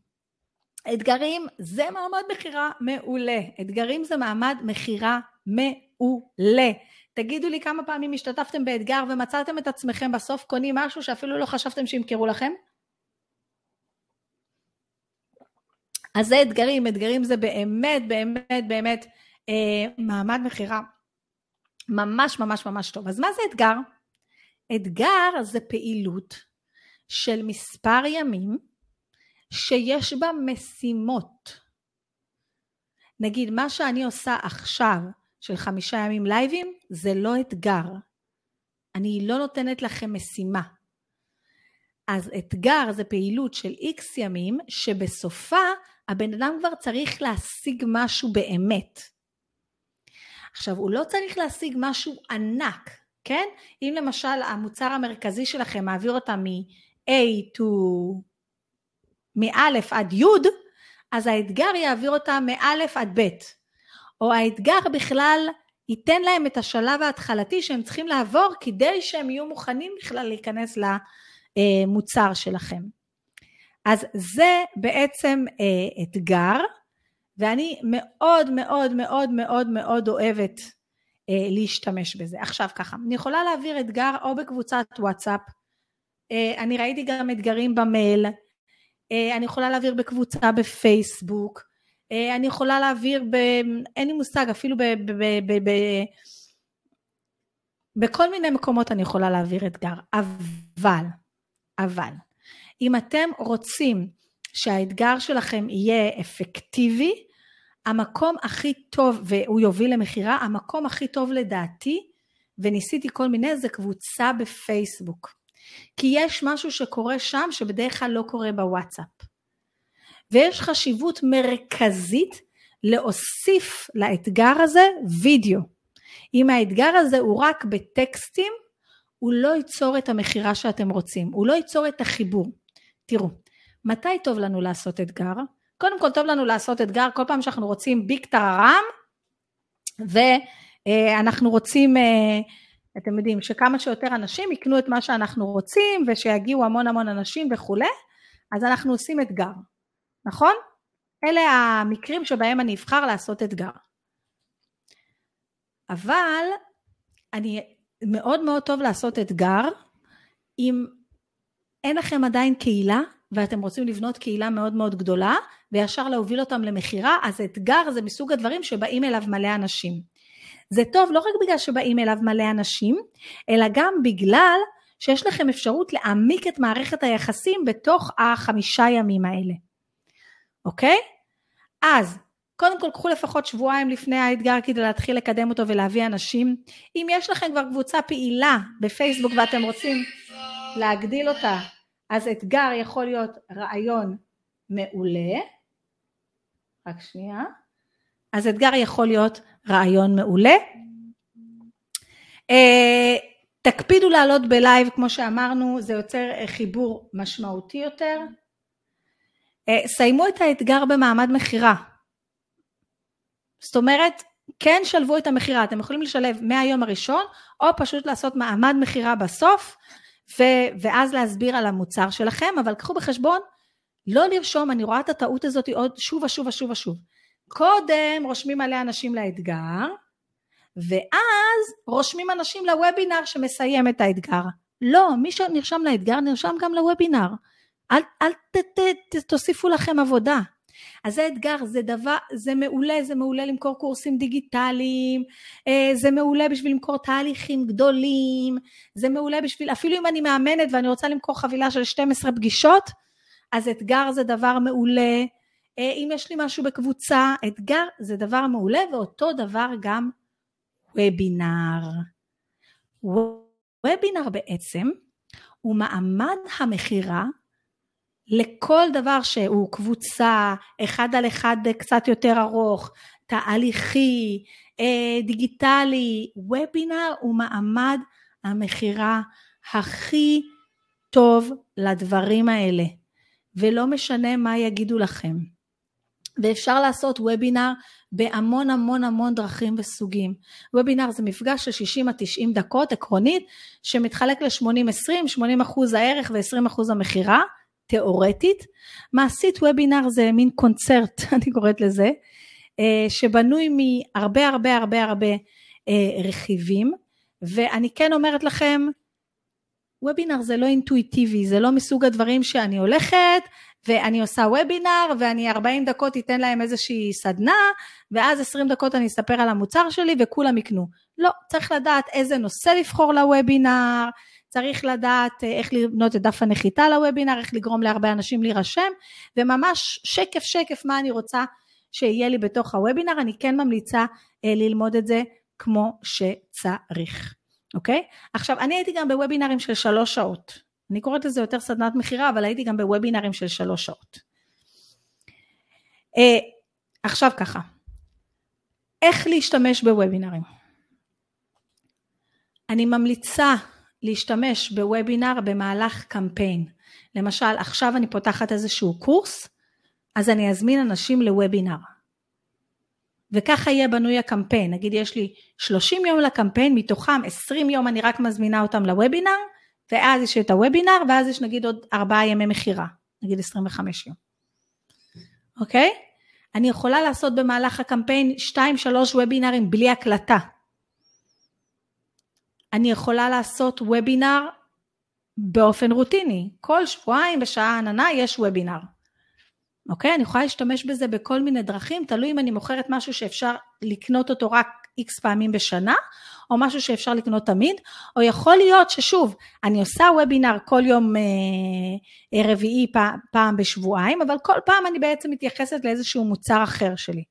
אתגרים זה מעמד מכירה מעולה. אתגרים זה מעמד מכירה מעולה. תגידו לי כמה פעמים השתתפתם באתגר ומצאתם את עצמכם בסוף קונים משהו שאפילו לא חשבתם שימכרו לכם? אז זה אתגרים, אתגרים זה באמת באמת באמת אה, מעמד מכירה ממש ממש ממש טוב. אז מה זה אתגר? אתגר זה פעילות של מספר ימים שיש בה משימות. נגיד, מה שאני עושה עכשיו של חמישה ימים לייבים, זה לא אתגר. אני לא נותנת לכם משימה. אז אתגר זה פעילות של איקס ימים, שבסופה הבן אדם כבר צריך להשיג משהו באמת. עכשיו, הוא לא צריך להשיג משהו ענק, כן? אם למשל המוצר המרכזי שלכם מעביר אותה מ-A to מא' עד י', אז האתגר יעביר אותה מא' עד ב'. או האתגר בכלל ייתן להם את השלב ההתחלתי שהם צריכים לעבור כדי שהם יהיו מוכנים בכלל להיכנס למוצר שלכם. אז זה בעצם אה, אתגר, ואני מאוד מאוד מאוד מאוד מאוד אוהבת אה, להשתמש בזה. עכשיו ככה, אני יכולה להעביר אתגר או בקבוצת וואטסאפ, אה, אני ראיתי גם אתגרים במייל, אני יכולה להעביר בקבוצה בפייסבוק, אה, אני יכולה להעביר ב... אין לי מושג, אפילו ב... ב, ב, ב, ב בכל מיני מקומות אני יכולה להעביר אתגר, אבל, אבל, אם אתם רוצים שהאתגר שלכם יהיה אפקטיבי, המקום הכי טוב, והוא יוביל למכירה, המקום הכי טוב לדעתי, וניסיתי כל מיני, זה קבוצה בפייסבוק. כי יש משהו שקורה שם שבדרך כלל לא קורה בוואטסאפ. ויש חשיבות מרכזית להוסיף לאתגר הזה וידאו. אם האתגר הזה הוא רק בטקסטים, הוא לא ייצור את המכירה שאתם רוצים, הוא לא ייצור את החיבור. תראו, מתי טוב לנו לעשות אתגר? קודם כל טוב לנו לעשות אתגר כל פעם שאנחנו רוצים ביג טררם, ואנחנו רוצים, אה, אתם יודעים, שכמה שיותר אנשים יקנו את מה שאנחנו רוצים, ושיגיעו המון המון אנשים וכולי, אז אנחנו עושים אתגר. נכון? אלה המקרים שבהם אני אבחר לעשות אתגר. אבל אני מאוד מאוד טוב לעשות אתגר אם אין לכם עדיין קהילה ואתם רוצים לבנות קהילה מאוד מאוד גדולה וישר להוביל אותם למכירה, אז אתגר זה מסוג הדברים שבאים אליו מלא אנשים. זה טוב לא רק בגלל שבאים אליו מלא אנשים, אלא גם בגלל שיש לכם אפשרות להעמיק את מערכת היחסים בתוך החמישה ימים האלה. אוקיי? אז קודם כל קחו לפחות שבועיים לפני האתגר כדי להתחיל לקדם אותו ולהביא אנשים. אם יש לכם כבר קבוצה פעילה בפייסבוק ואתם רוצים להגדיל אותה, אז אתגר יכול להיות רעיון מעולה. רק שנייה. אז אתגר יכול להיות רעיון מעולה. Uh, תקפידו לעלות בלייב, כמו שאמרנו, זה יוצר חיבור משמעותי יותר. אה, סיימו את האתגר במעמד מכירה. זאת אומרת, כן שלבו את המכירה, אתם יכולים לשלב מהיום הראשון, או פשוט לעשות מעמד מכירה בסוף, ו- ואז להסביר על המוצר שלכם, אבל קחו בחשבון, לא לרשום, אני רואה את הטעות הזאת עוד שוב ושוב ושוב ושוב. קודם רושמים מלא אנשים לאתגר, ואז רושמים אנשים לוובינר שמסיים את האתגר. לא, מי שנרשם לאתגר נרשם גם לוובינר. אל, אל ת, ת, ת, תוסיפו לכם עבודה. אז זה אתגר, זה דבר, זה מעולה, זה מעולה למכור קורסים דיגיטליים, אה, זה מעולה בשביל למכור תהליכים גדולים, זה מעולה בשביל, אפילו אם אני מאמנת ואני רוצה למכור חבילה של 12 פגישות, אז אתגר זה דבר מעולה. אה, אם יש לי משהו בקבוצה, אתגר זה דבר מעולה, ואותו דבר גם וובינר. וובינר בעצם הוא מעמד המכירה לכל דבר שהוא קבוצה, אחד על אחד קצת יותר ארוך, תהליכי, אה, דיגיטלי, וובינר הוא מעמד המכירה הכי טוב לדברים האלה, ולא משנה מה יגידו לכם. ואפשר לעשות וובינר בהמון המון המון דרכים וסוגים. וובינר זה מפגש של 60 עד 90 דקות עקרונית, שמתחלק ל-80-20, 80 אחוז הערך ו-20 אחוז המכירה. תיאורטית. מעשית וובינר זה מין קונצרט, אני קוראת לזה, אה, שבנוי מהרבה הרבה הרבה הרבה אה, רכיבים, ואני כן אומרת לכם, וובינר זה לא אינטואיטיבי, זה לא מסוג הדברים שאני הולכת ואני עושה וובינר ואני 40 דקות אתן להם איזושהי סדנה ואז 20 דקות אני אספר על המוצר שלי וכולם יקנו. לא, צריך לדעת איזה נושא לבחור לוובינר, צריך לדעת איך לבנות את דף הנחיתה לוובינר, איך לגרום להרבה אנשים להירשם, וממש שקף שקף מה אני רוצה שיהיה לי בתוך הוובינר, אני כן ממליצה ללמוד את זה כמו שצריך, אוקיי? עכשיו, אני הייתי גם בוובינרים של שלוש שעות. אני קוראת לזה יותר סדנת מכירה, אבל הייתי גם בוובינרים של שלוש שעות. אה, עכשיו ככה, איך להשתמש בוובינרים? אני ממליצה להשתמש בוובינר במהלך קמפיין. למשל, עכשיו אני פותחת איזשהו קורס, אז אני אזמין אנשים לוובינר. וככה יהיה בנוי הקמפיין, נגיד יש לי 30 יום לקמפיין, מתוכם 20 יום אני רק מזמינה אותם לוובינר, ואז יש את הוובינר, ואז יש נגיד עוד 4 ימי מכירה, נגיד 25 יום. אוקיי? אני יכולה לעשות במהלך הקמפיין 2-3 וובינרים בלי הקלטה. אני יכולה לעשות וובינר באופן רוטיני, כל שבועיים בשעה עננה יש וובינר. אוקיי? אני יכולה להשתמש בזה בכל מיני דרכים, תלוי אם אני מוכרת משהו שאפשר לקנות אותו רק איקס פעמים בשנה, או משהו שאפשר לקנות תמיד, או יכול להיות ששוב, אני עושה וובינר כל יום אה, אה רביעי פעם, פעם בשבועיים, אבל כל פעם אני בעצם מתייחסת לאיזשהו מוצר אחר שלי,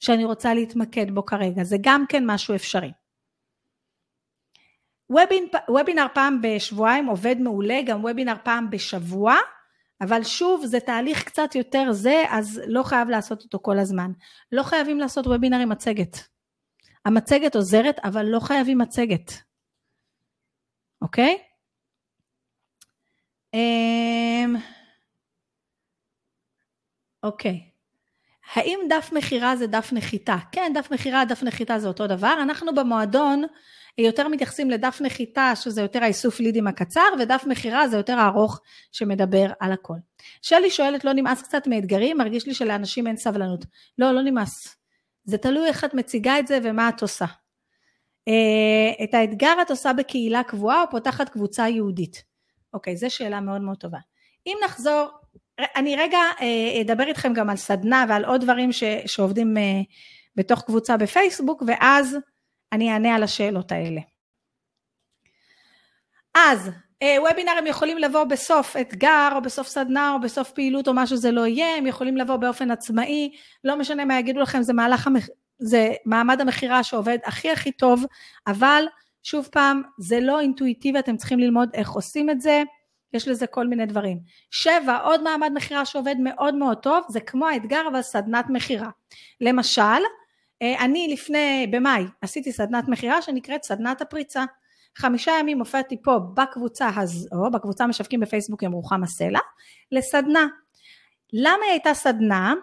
שאני רוצה להתמקד בו כרגע, זה גם כן משהו אפשרי. וובינר, פעם בשבועיים עובד מעולה, גם וובינר פעם בשבוע, אבל שוב זה תהליך קצת יותר זה, אז לא חייב לעשות אותו כל הזמן. לא חייבים לעשות וובינר עם מצגת. המצגת עוזרת, אבל לא חייבים מצגת. אוקיי? אמ, אוקיי. האם דף מכירה זה דף נחיתה? כן, דף מכירה, דף נחיתה זה אותו דבר. אנחנו במועדון יותר מתייחסים לדף נחיתה שזה יותר האיסוף לידים הקצר ודף מכירה זה יותר הארוך שמדבר על הכל. שלי שואלת לא נמאס קצת מאתגרים? מרגיש לי שלאנשים אין סבלנות. לא, לא נמאס. זה תלוי איך את מציגה את זה ומה את עושה. אה, את האתגר את עושה בקהילה קבועה או פותחת קבוצה יהודית? אוקיי, זו שאלה מאוד מאוד טובה. אם נחזור, אני רגע אה, אדבר איתכם גם על סדנה ועל עוד דברים ש, שעובדים אה, בתוך קבוצה בפייסבוק ואז אני אענה על השאלות האלה. אז וובינרים יכולים לבוא בסוף אתגר או בסוף סדנה או בסוף פעילות או מה שזה לא יהיה, הם יכולים לבוא באופן עצמאי, לא משנה מה יגידו לכם, זה המח... זה מעמד המכירה שעובד הכי הכי טוב, אבל שוב פעם, זה לא אינטואיטיבי, אתם צריכים ללמוד איך עושים את זה, יש לזה כל מיני דברים. שבע, עוד מעמד מכירה שעובד מאוד מאוד טוב, זה כמו האתגר אבל סדנת מכירה. למשל, אה, אני לפני, במאי, עשיתי סדנת מכירה שנקראת סדנת הפריצה. חמישה ימים הופעתי פה בקבוצה הזו, בקבוצה משווקים בפייסבוק עם רוחמה סלע, לסדנה. למה היא הייתה סדנה?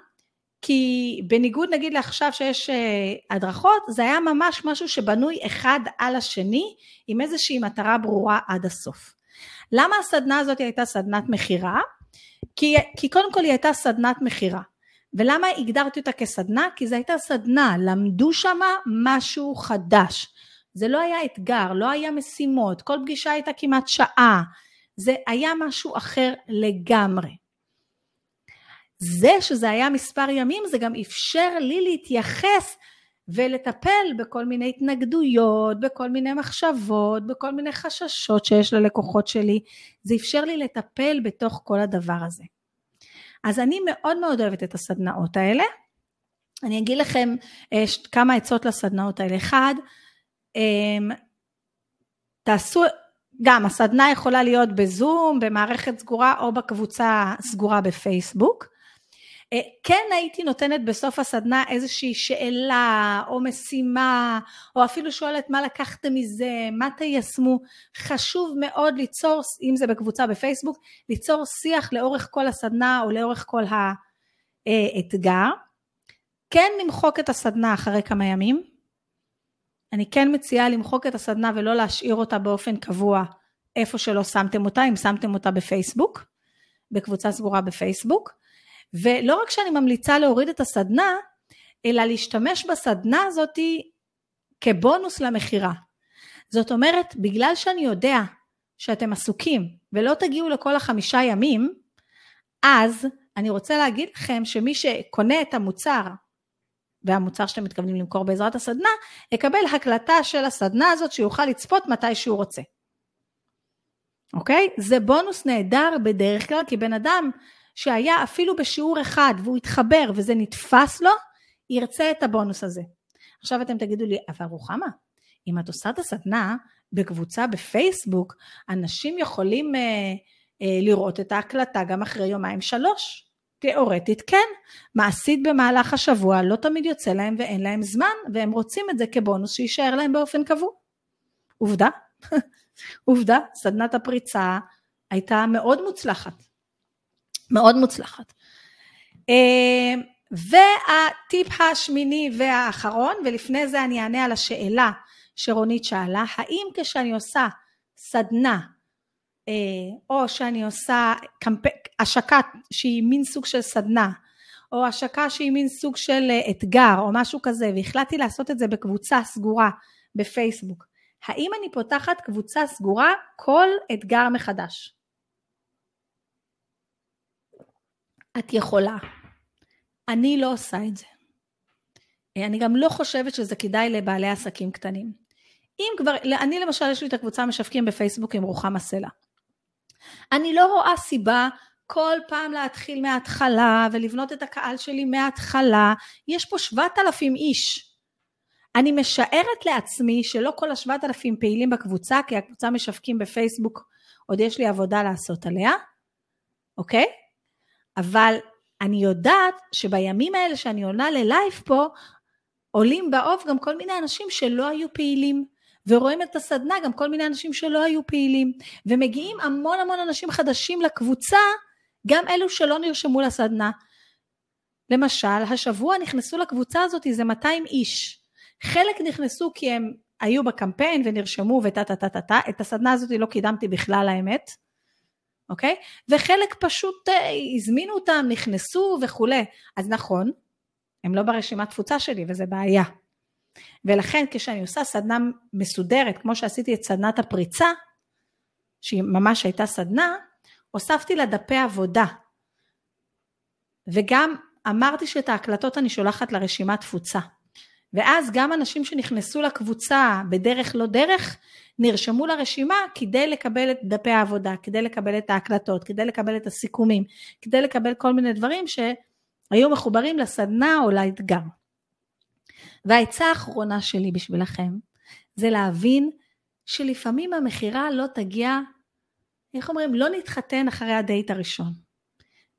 כי בניגוד נגיד לעכשיו שיש uh, הדרכות, זה היה ממש משהו שבנוי אחד על השני עם איזושהי מטרה ברורה עד הסוף. למה הסדנה הזאת הייתה סדנת מכירה? כי, כי קודם כל היא הייתה סדנת מכירה. ולמה הגדרתי אותה כסדנה? כי זו הייתה סדנה, למדו שמה משהו חדש. זה לא היה אתגר, לא היה משימות, כל פגישה הייתה כמעט שעה, זה היה משהו אחר לגמרי. זה שזה היה מספר ימים זה גם אפשר לי להתייחס ולטפל בכל מיני התנגדויות, בכל מיני מחשבות, בכל מיני חששות שיש ללקוחות שלי, זה אפשר לי לטפל בתוך כל הדבר הזה. אז אני מאוד מאוד אוהבת את הסדנאות האלה. אני אגיד לכם אה, כמה עצות לסדנאות האלה. אחד, תעשו, גם הסדנה יכולה להיות בזום, במערכת סגורה או בקבוצה סגורה בפייסבוק. אה, כן הייתי נותנת בסוף הסדנה איזושהי שאלה או משימה או אפילו שואלת מה לקחתם מזה, מה תיישמו, חשוב מאוד ליצור, אם זה בקבוצה בפייסבוק, ליצור שיח לאורך כל הסדנה או לאורך כל האתגר. כן למחוק את הסדנה אחרי כמה ימים, אני כן מציעה למחוק את הסדנה ולא להשאיר אותה באופן קבוע איפה שלא שמתם אותה, אם שמתם אותה בפייסבוק, בקבוצה סגורה בפייסבוק. ולא רק שאני ממליצה להוריד את הסדנה, אלא להשתמש בסדנה הזאת כבונוס למכירה. זאת אומרת, בגלל שאני יודע שאתם עסוקים ולא תגיעו לכל החמישה ימים, אז אני רוצה להגיד לכם שמי שקונה את המוצר והמוצר שאתם מתכוונים למכור בעזרת הסדנה, יקבל הקלטה של הסדנה הזאת שיוכל לצפות מתי שהוא רוצה. אוקיי? זה בונוס נהדר בדרך כלל, כי בן אדם שהיה אפילו בשיעור אחד והוא התחבר וזה נתפס לו, ירצה את הבונוס הזה. עכשיו אתם תגידו לי, אבל רוחמה, אם את עושה את הסדנה בקבוצה בפייסבוק, אנשים יכולים אה, אה, לראות את ההקלטה גם אחרי יומיים שלוש. תיאורטית כן, מעשית במהלך השבוע לא תמיד יוצא להם ואין להם זמן, והם רוצים את זה כבונוס שיישאר להם באופן קבוע. עובדה, עובדה, סדנת הפריצה הייתה מאוד מוצלחת. מאוד מוצלחת. אה, והטיפ השמיני והאחרון, ולפני זה אני אענה על השאלה שרונית שאלה, האם כשאני עושה סדנה או שאני עושה קמפ... השקה שהיא מין סוג של סדנה או השקה שהיא מין סוג של אה, אתגר או משהו כזה והחלטתי לעשות את זה בקבוצה סגורה בפייסבוק האם אני פותחת קבוצה סגורה כל אתגר מחדש? את יכולה. אני לא עושה את זה. אני גם לא חושבת שזה כדאי לבעלי עסקים קטנים. אם כבר, אני למשל יש לי את הקבוצה משווקים בפייסבוק עם רוחמה סלע. אני לא רואה סיבה כל פעם להתחיל מההתחלה ולבנות את הקהל שלי מההתחלה. יש פה שבעת אלפים איש. אני משערת לעצמי שלא כל השבעת אלפים פעילים בקבוצה, כי הקבוצה משווקים בפייסבוק, עוד יש לי עבודה לעשות עליה, אוקיי? אבל אני יודעת שבימים האלה שאני עונה ללייב פה, עולים בעוף גם כל מיני אנשים שלא היו פעילים. ורואים את הסדנה גם כל מיני אנשים שלא היו פעילים. ומגיעים המון המון אנשים חדשים לקבוצה גם אלו שלא נרשמו לסדנה. למשל השבוע נכנסו לקבוצה הזאת איזה 200 איש. חלק נכנסו כי הם היו בקמפיין ונרשמו וטה טה טה טה טה. את הסדנה הזאת לא קידמתי בכלל האמת. אוקיי? וחלק פשוט אה, הזמינו אותם נכנסו וכולי. אז נכון הם לא ברשימת תפוצה שלי וזה בעיה ולכן כשאני עושה סדנה מסודרת, כמו שעשיתי את סדנת הפריצה, שהיא ממש הייתה סדנה, הוספתי לה דפי עבודה. וגם אמרתי שאת ההקלטות אני שולחת לרשימת תפוצה. ואז גם אנשים שנכנסו לקבוצה בדרך לא דרך, נרשמו לרשימה כדי לקבל את דפי העבודה, כדי לקבל את ההקלטות, כדי לקבל את הסיכומים, כדי לקבל כל מיני דברים שהיו מחוברים לסדנה או לאתגר. והעצה האחרונה שלי בשבילכם זה להבין שלפעמים המכירה לא תגיע, איך אומרים, לא נתחתן אחרי הדייט הראשון.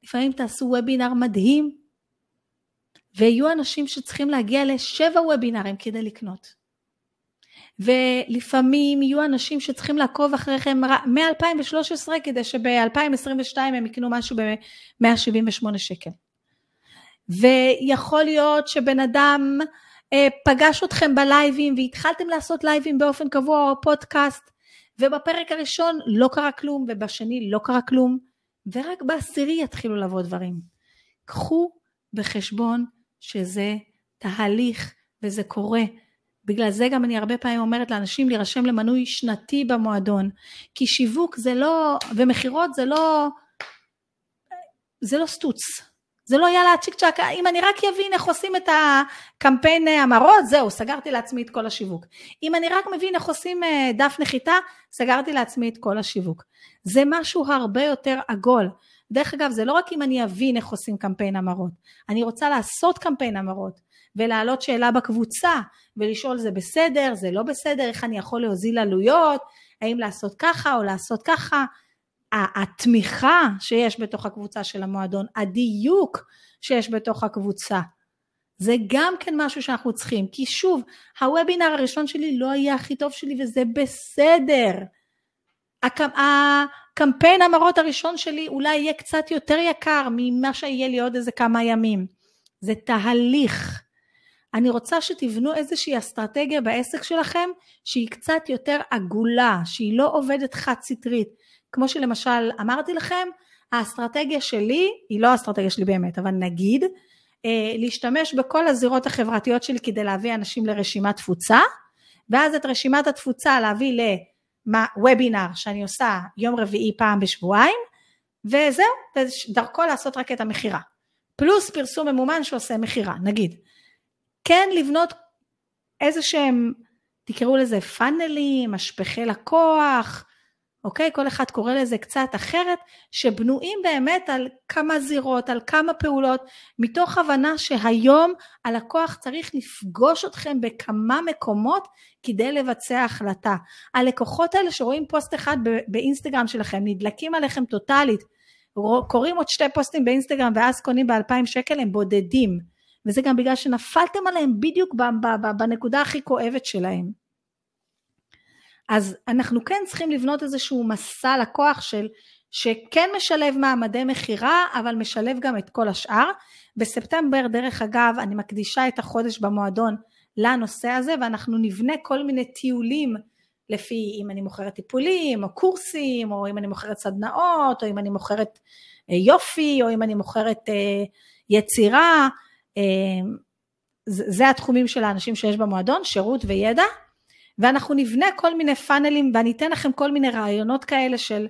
לפעמים תעשו וובינר מדהים, ויהיו אנשים שצריכים להגיע לשבע וובינרים כדי לקנות. ולפעמים יהיו אנשים שצריכים לעקוב אחריכם מ-2013 כדי שב-2022 הם יקנו משהו ב-178 שקל. ויכול להיות שבן אדם פגש אתכם בלייבים והתחלתם לעשות לייבים באופן קבוע או פודקאסט ובפרק הראשון לא קרה כלום ובשני לא קרה כלום ורק בעשירי יתחילו לבוא דברים. קחו בחשבון שזה תהליך וזה קורה. בגלל זה גם אני הרבה פעמים אומרת לאנשים להירשם למנוי שנתי במועדון כי שיווק זה לא ומכירות זה לא זה לא סטוץ זה לא יאללה צ'יק צ'אק, אם אני רק אבין איך עושים את הקמפיין אה, המראות, זהו, סגרתי לעצמי את כל השיווק. אם אני רק מבין איך עושים אה, דף נחיתה, סגרתי לעצמי את כל השיווק. זה משהו הרבה יותר עגול. דרך אגב, זה לא רק אם אני אבין איך עושים קמפיין המראות, אני רוצה לעשות קמפיין המראות, ולהעלות שאלה בקבוצה, ולשאול זה בסדר, זה לא בסדר, איך אני יכול להוזיל עלויות, האם לעשות ככה או לעשות ככה, התמיכה שיש בתוך הקבוצה של המועדון, הדיוק שיש בתוך הקבוצה, זה גם כן משהו שאנחנו צריכים, כי שוב, הוובינר הראשון שלי לא יהיה הכי טוב שלי וזה בסדר. הקמפיין המראות הראשון שלי אולי יהיה קצת יותר יקר ממה שיהיה לי עוד איזה כמה ימים. זה תהליך. אני רוצה שתבנו איזושהי אסטרטגיה בעסק שלכם שהיא קצת יותר עגולה, שהיא לא עובדת חד סטרית, כמו שלמשל אמרתי לכם, האסטרטגיה שלי, היא לא האסטרטגיה שלי באמת, אבל נגיד, אה, להשתמש בכל הזירות החברתיות שלי כדי להביא אנשים לרשימת תפוצה, ואז את רשימת התפוצה להביא לוובינר שאני עושה יום רביעי פעם בשבועיים, וזהו, דרכו לעשות רק את המכירה. פלוס פרסום ממומן שעושה מכירה, נגיד. כן לבנות איזה שהם, תקראו לזה פאנלים, משפחי לקוח, אוקיי? כל אחד קורא לזה קצת אחרת, שבנויים באמת על כמה זירות, על כמה פעולות, מתוך הבנה שהיום הלקוח צריך לפגוש אתכם בכמה מקומות כדי לבצע החלטה. הלקוחות האלה שרואים פוסט אחד באינסטגרם שלכם, נדלקים עליכם טוטאלית, קוראים עוד שתי פוסטים באינסטגרם ואז קונים באלפיים שקל, הם בודדים. וזה גם בגלל שנפלתם עליהם בדיוק בנקודה הכי כואבת שלהם. אז אנחנו כן צריכים לבנות איזשהו מסע לקוח של שכן משלב מעמדי מכירה אבל משלב גם את כל השאר. בספטמבר דרך אגב אני מקדישה את החודש במועדון לנושא הזה ואנחנו נבנה כל מיני טיולים לפי אם אני מוכרת טיפולים או קורסים או אם אני מוכרת סדנאות או אם אני מוכרת אה, יופי או אם אני מוכרת אה, יצירה אה, זה התחומים של האנשים שיש במועדון שירות וידע ואנחנו נבנה כל מיני פאנלים ואני אתן לכם כל מיני רעיונות כאלה של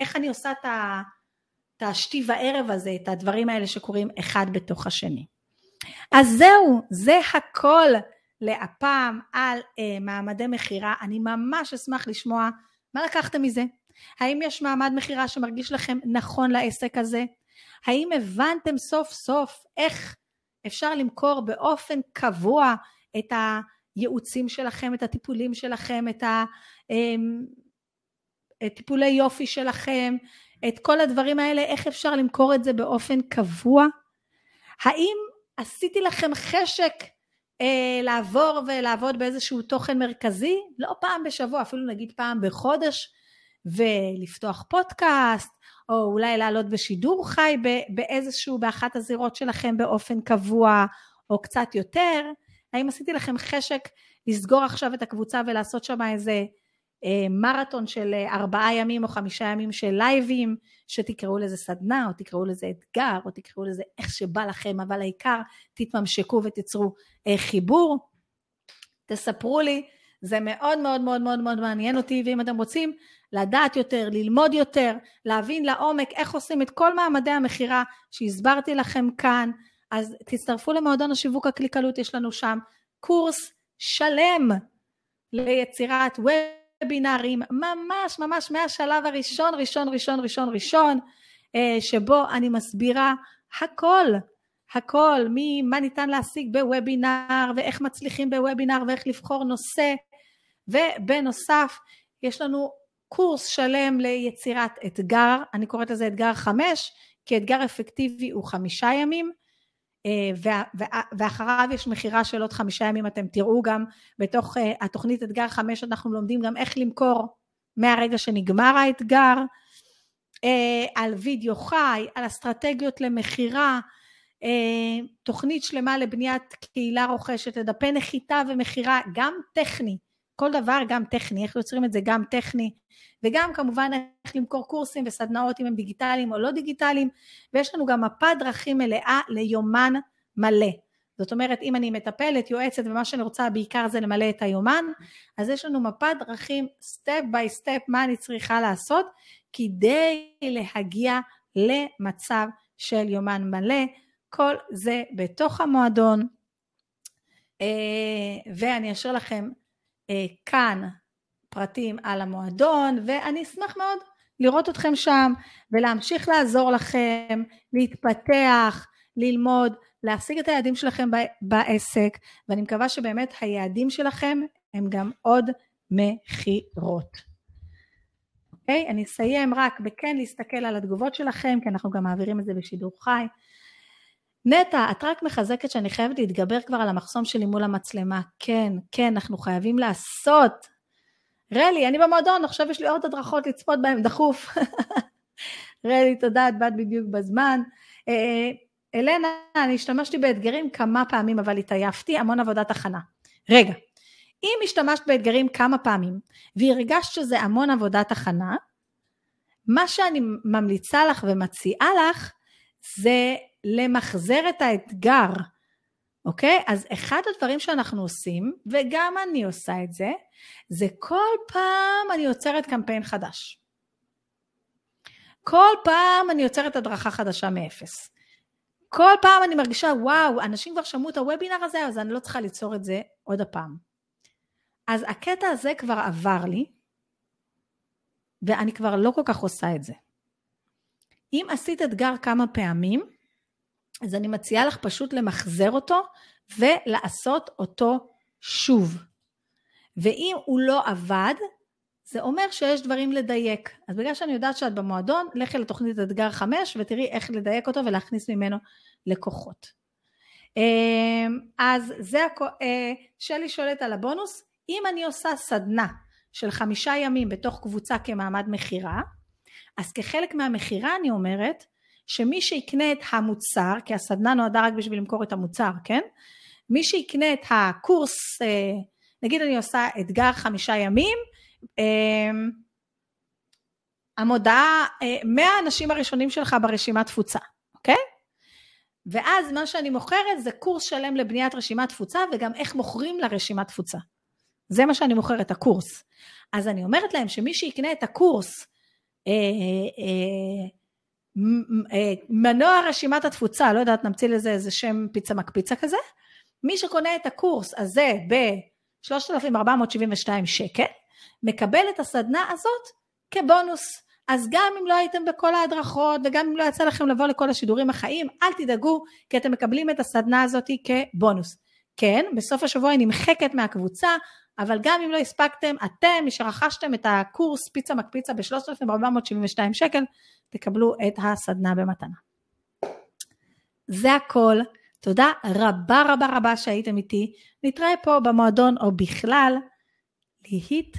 איך אני עושה את השתי וערב הזה, את הדברים האלה שקורים אחד בתוך השני. אז זהו, זה הכל להפעם על אה, מעמדי מכירה. אני ממש אשמח לשמוע מה לקחתם מזה. האם יש מעמד מכירה שמרגיש לכם נכון לעסק הזה? האם הבנתם סוף סוף איך אפשר למכור באופן קבוע את ה... הייעוצים שלכם, את הטיפולים שלכם, את הטיפולי אמ, יופי שלכם, את כל הדברים האלה, איך אפשר למכור את זה באופן קבוע? האם עשיתי לכם חשק אה, לעבור ולעבוד באיזשהו תוכן מרכזי? לא פעם בשבוע, אפילו נגיד פעם בחודש, ולפתוח פודקאסט, או אולי לעלות בשידור חי באיזשהו, באחת הזירות שלכם באופן קבוע, או קצת יותר. האם עשיתי לכם חשק לסגור עכשיו את הקבוצה ולעשות שם איזה אה, מרתון של אה, ארבעה ימים או חמישה ימים של לייבים, שתקראו לזה סדנה או תקראו לזה אתגר או תקראו לזה איך שבא לכם, אבל העיקר תתממשקו ותיצרו אה, חיבור. תספרו לי, זה מאוד מאוד מאוד מאוד מאוד מעניין אותי, ואם אתם רוצים לדעת יותר, ללמוד יותר, להבין לעומק איך עושים את כל מעמדי המכירה שהסברתי לכם כאן, אז תצטרפו למועדון השיווק הקליקלות, יש לנו שם קורס שלם ליצירת וובינארים, ממש ממש מהשלב הראשון, ראשון, ראשון, ראשון, ראשון, אה, שבו אני מסבירה הכל, הכל, ממה ניתן להשיג בוובינר, ואיך מצליחים בוובינר, ואיך לבחור נושא, ובנוסף, יש לנו קורס שלם ליצירת אתגר, אני קוראת לזה אתגר חמש, כי אתגר אפקטיבי הוא חמישה ימים, ואחריו יש מכירה של עוד חמישה ימים, אתם תראו גם בתוך אה, התוכנית אתגר חמש אנחנו לומדים גם איך למכור מהרגע שנגמר האתגר, אה, על וידאו חי, על אסטרטגיות למכירה, תוכנית שלמה לבניית קהילה רוכשת, לדפי נחיתה ומכירה, גם טכני, כל דבר גם טכני, איך יוצרים את זה גם טכני, וגם כמובן איך למכור קורסים וסדנאות אם הם דיגיטליים או לא דיגיטליים, ויש לנו גם מפת דרכים מלאה ליומן מלא. זאת אומרת, אם אני מטפלת, יועצת, ומה שאני רוצה בעיקר זה למלא את היומן, אז יש לנו מפת דרכים, step by step, מה אני צריכה לעשות, כדי להגיע למצב של יומן מלא. כל זה בתוך המועדון, אה, ואני אשאיר לכם כאן פרטים על המועדון, ואני אשמח מאוד לראות אתכם שם ולהמשיך לעזור לכם להתפתח, ללמוד, להשיג את היעדים שלכם בעסק, ואני מקווה שבאמת היעדים שלכם הם גם עוד מכירות. אוקיי? Okay, אני אסיים רק בכן להסתכל על התגובות שלכם, כי אנחנו גם מעבירים את זה בשידור חי. נטע, את רק מחזקת שאני חייבת להתגבר כבר על המחסום שלי מול המצלמה. כן, כן, אנחנו חייבים לעשות. רלי, אני במועדון, עכשיו יש לי עוד הדרכות לצפות בהן דחוף. רלי, תודה, את באת בדיוק בזמן. אה, אלנה, אני השתמשתי באתגרים כמה פעמים, אבל התעייפתי, המון עבודת הכנה. רגע, אם השתמשת באתגרים כמה פעמים, והרגשת שזה המון עבודת הכנה, מה שאני ממליצה לך ומציעה לך, זה למחזר את האתגר, אוקיי? אז אחד הדברים שאנחנו עושים, וגם אני עושה את זה, זה כל פעם אני יוצרת קמפיין חדש. כל פעם אני יוצרת הדרכה חדשה מאפס. כל פעם אני מרגישה, וואו, אנשים כבר שמעו את הוובינר הזה, אז אני לא צריכה ליצור את זה עוד הפעם. אז הקטע הזה כבר עבר לי, ואני כבר לא כל כך עושה את זה. אם עשית אתגר כמה פעמים, אז אני מציעה לך פשוט למחזר אותו ולעשות אותו שוב. ואם הוא לא עבד, זה אומר שיש דברים לדייק. אז בגלל שאני יודעת שאת במועדון, לכי לתוכנית אתגר 5 ותראי איך לדייק אותו ולהכניס ממנו לקוחות. אמ, אז זה, אה, שלי שואלת על הבונוס, אם אני עושה סדנה של חמישה ימים בתוך קבוצה כמעמד מכירה, אז כחלק מהמכירה אני אומרת שמי שיקנה את המוצר, כי הסדנה נועדה רק בשביל למכור את המוצר, כן? מי שיקנה את הקורס, אה, נגיד אני עושה אתגר חמישה ימים, אמ, המודעה, 100 אה, האנשים הראשונים שלך ברשימת תפוצה, אוקיי? ואז מה שאני מוכרת זה קורס שלם לבניית רשימת תפוצה וגם איך מוכרים לרשימת תפוצה. זה מה שאני מוכרת, הקורס. אז אני אומרת להם שמי שיקנה את הקורס, אה, אה, אה, מנוע רשימת התפוצה, לא יודעת, נמציא לזה איזה שם פיצה מקפיצה כזה, מי שקונה את הקורס הזה ב-3,472 שקל, מקבל את הסדנה הזאת כבונוס. אז גם אם לא הייתם בכל ההדרכות וגם אם לא יצא לכם לבוא לכל השידורים החיים, אל תדאגו כי אתם מקבלים את הסדנה הזאת כבונוס. כן, בסוף השבוע היא נמחקת מהקבוצה, אבל גם אם לא הספקתם, אתם, מי שרכשתם את הקורס פיצה מקפיצה ב-3,472 שקל, תקבלו את הסדנה במתנה. זה הכל. תודה רבה רבה רבה שהייתם איתי. נתראה פה במועדון או בכלל. להתראות.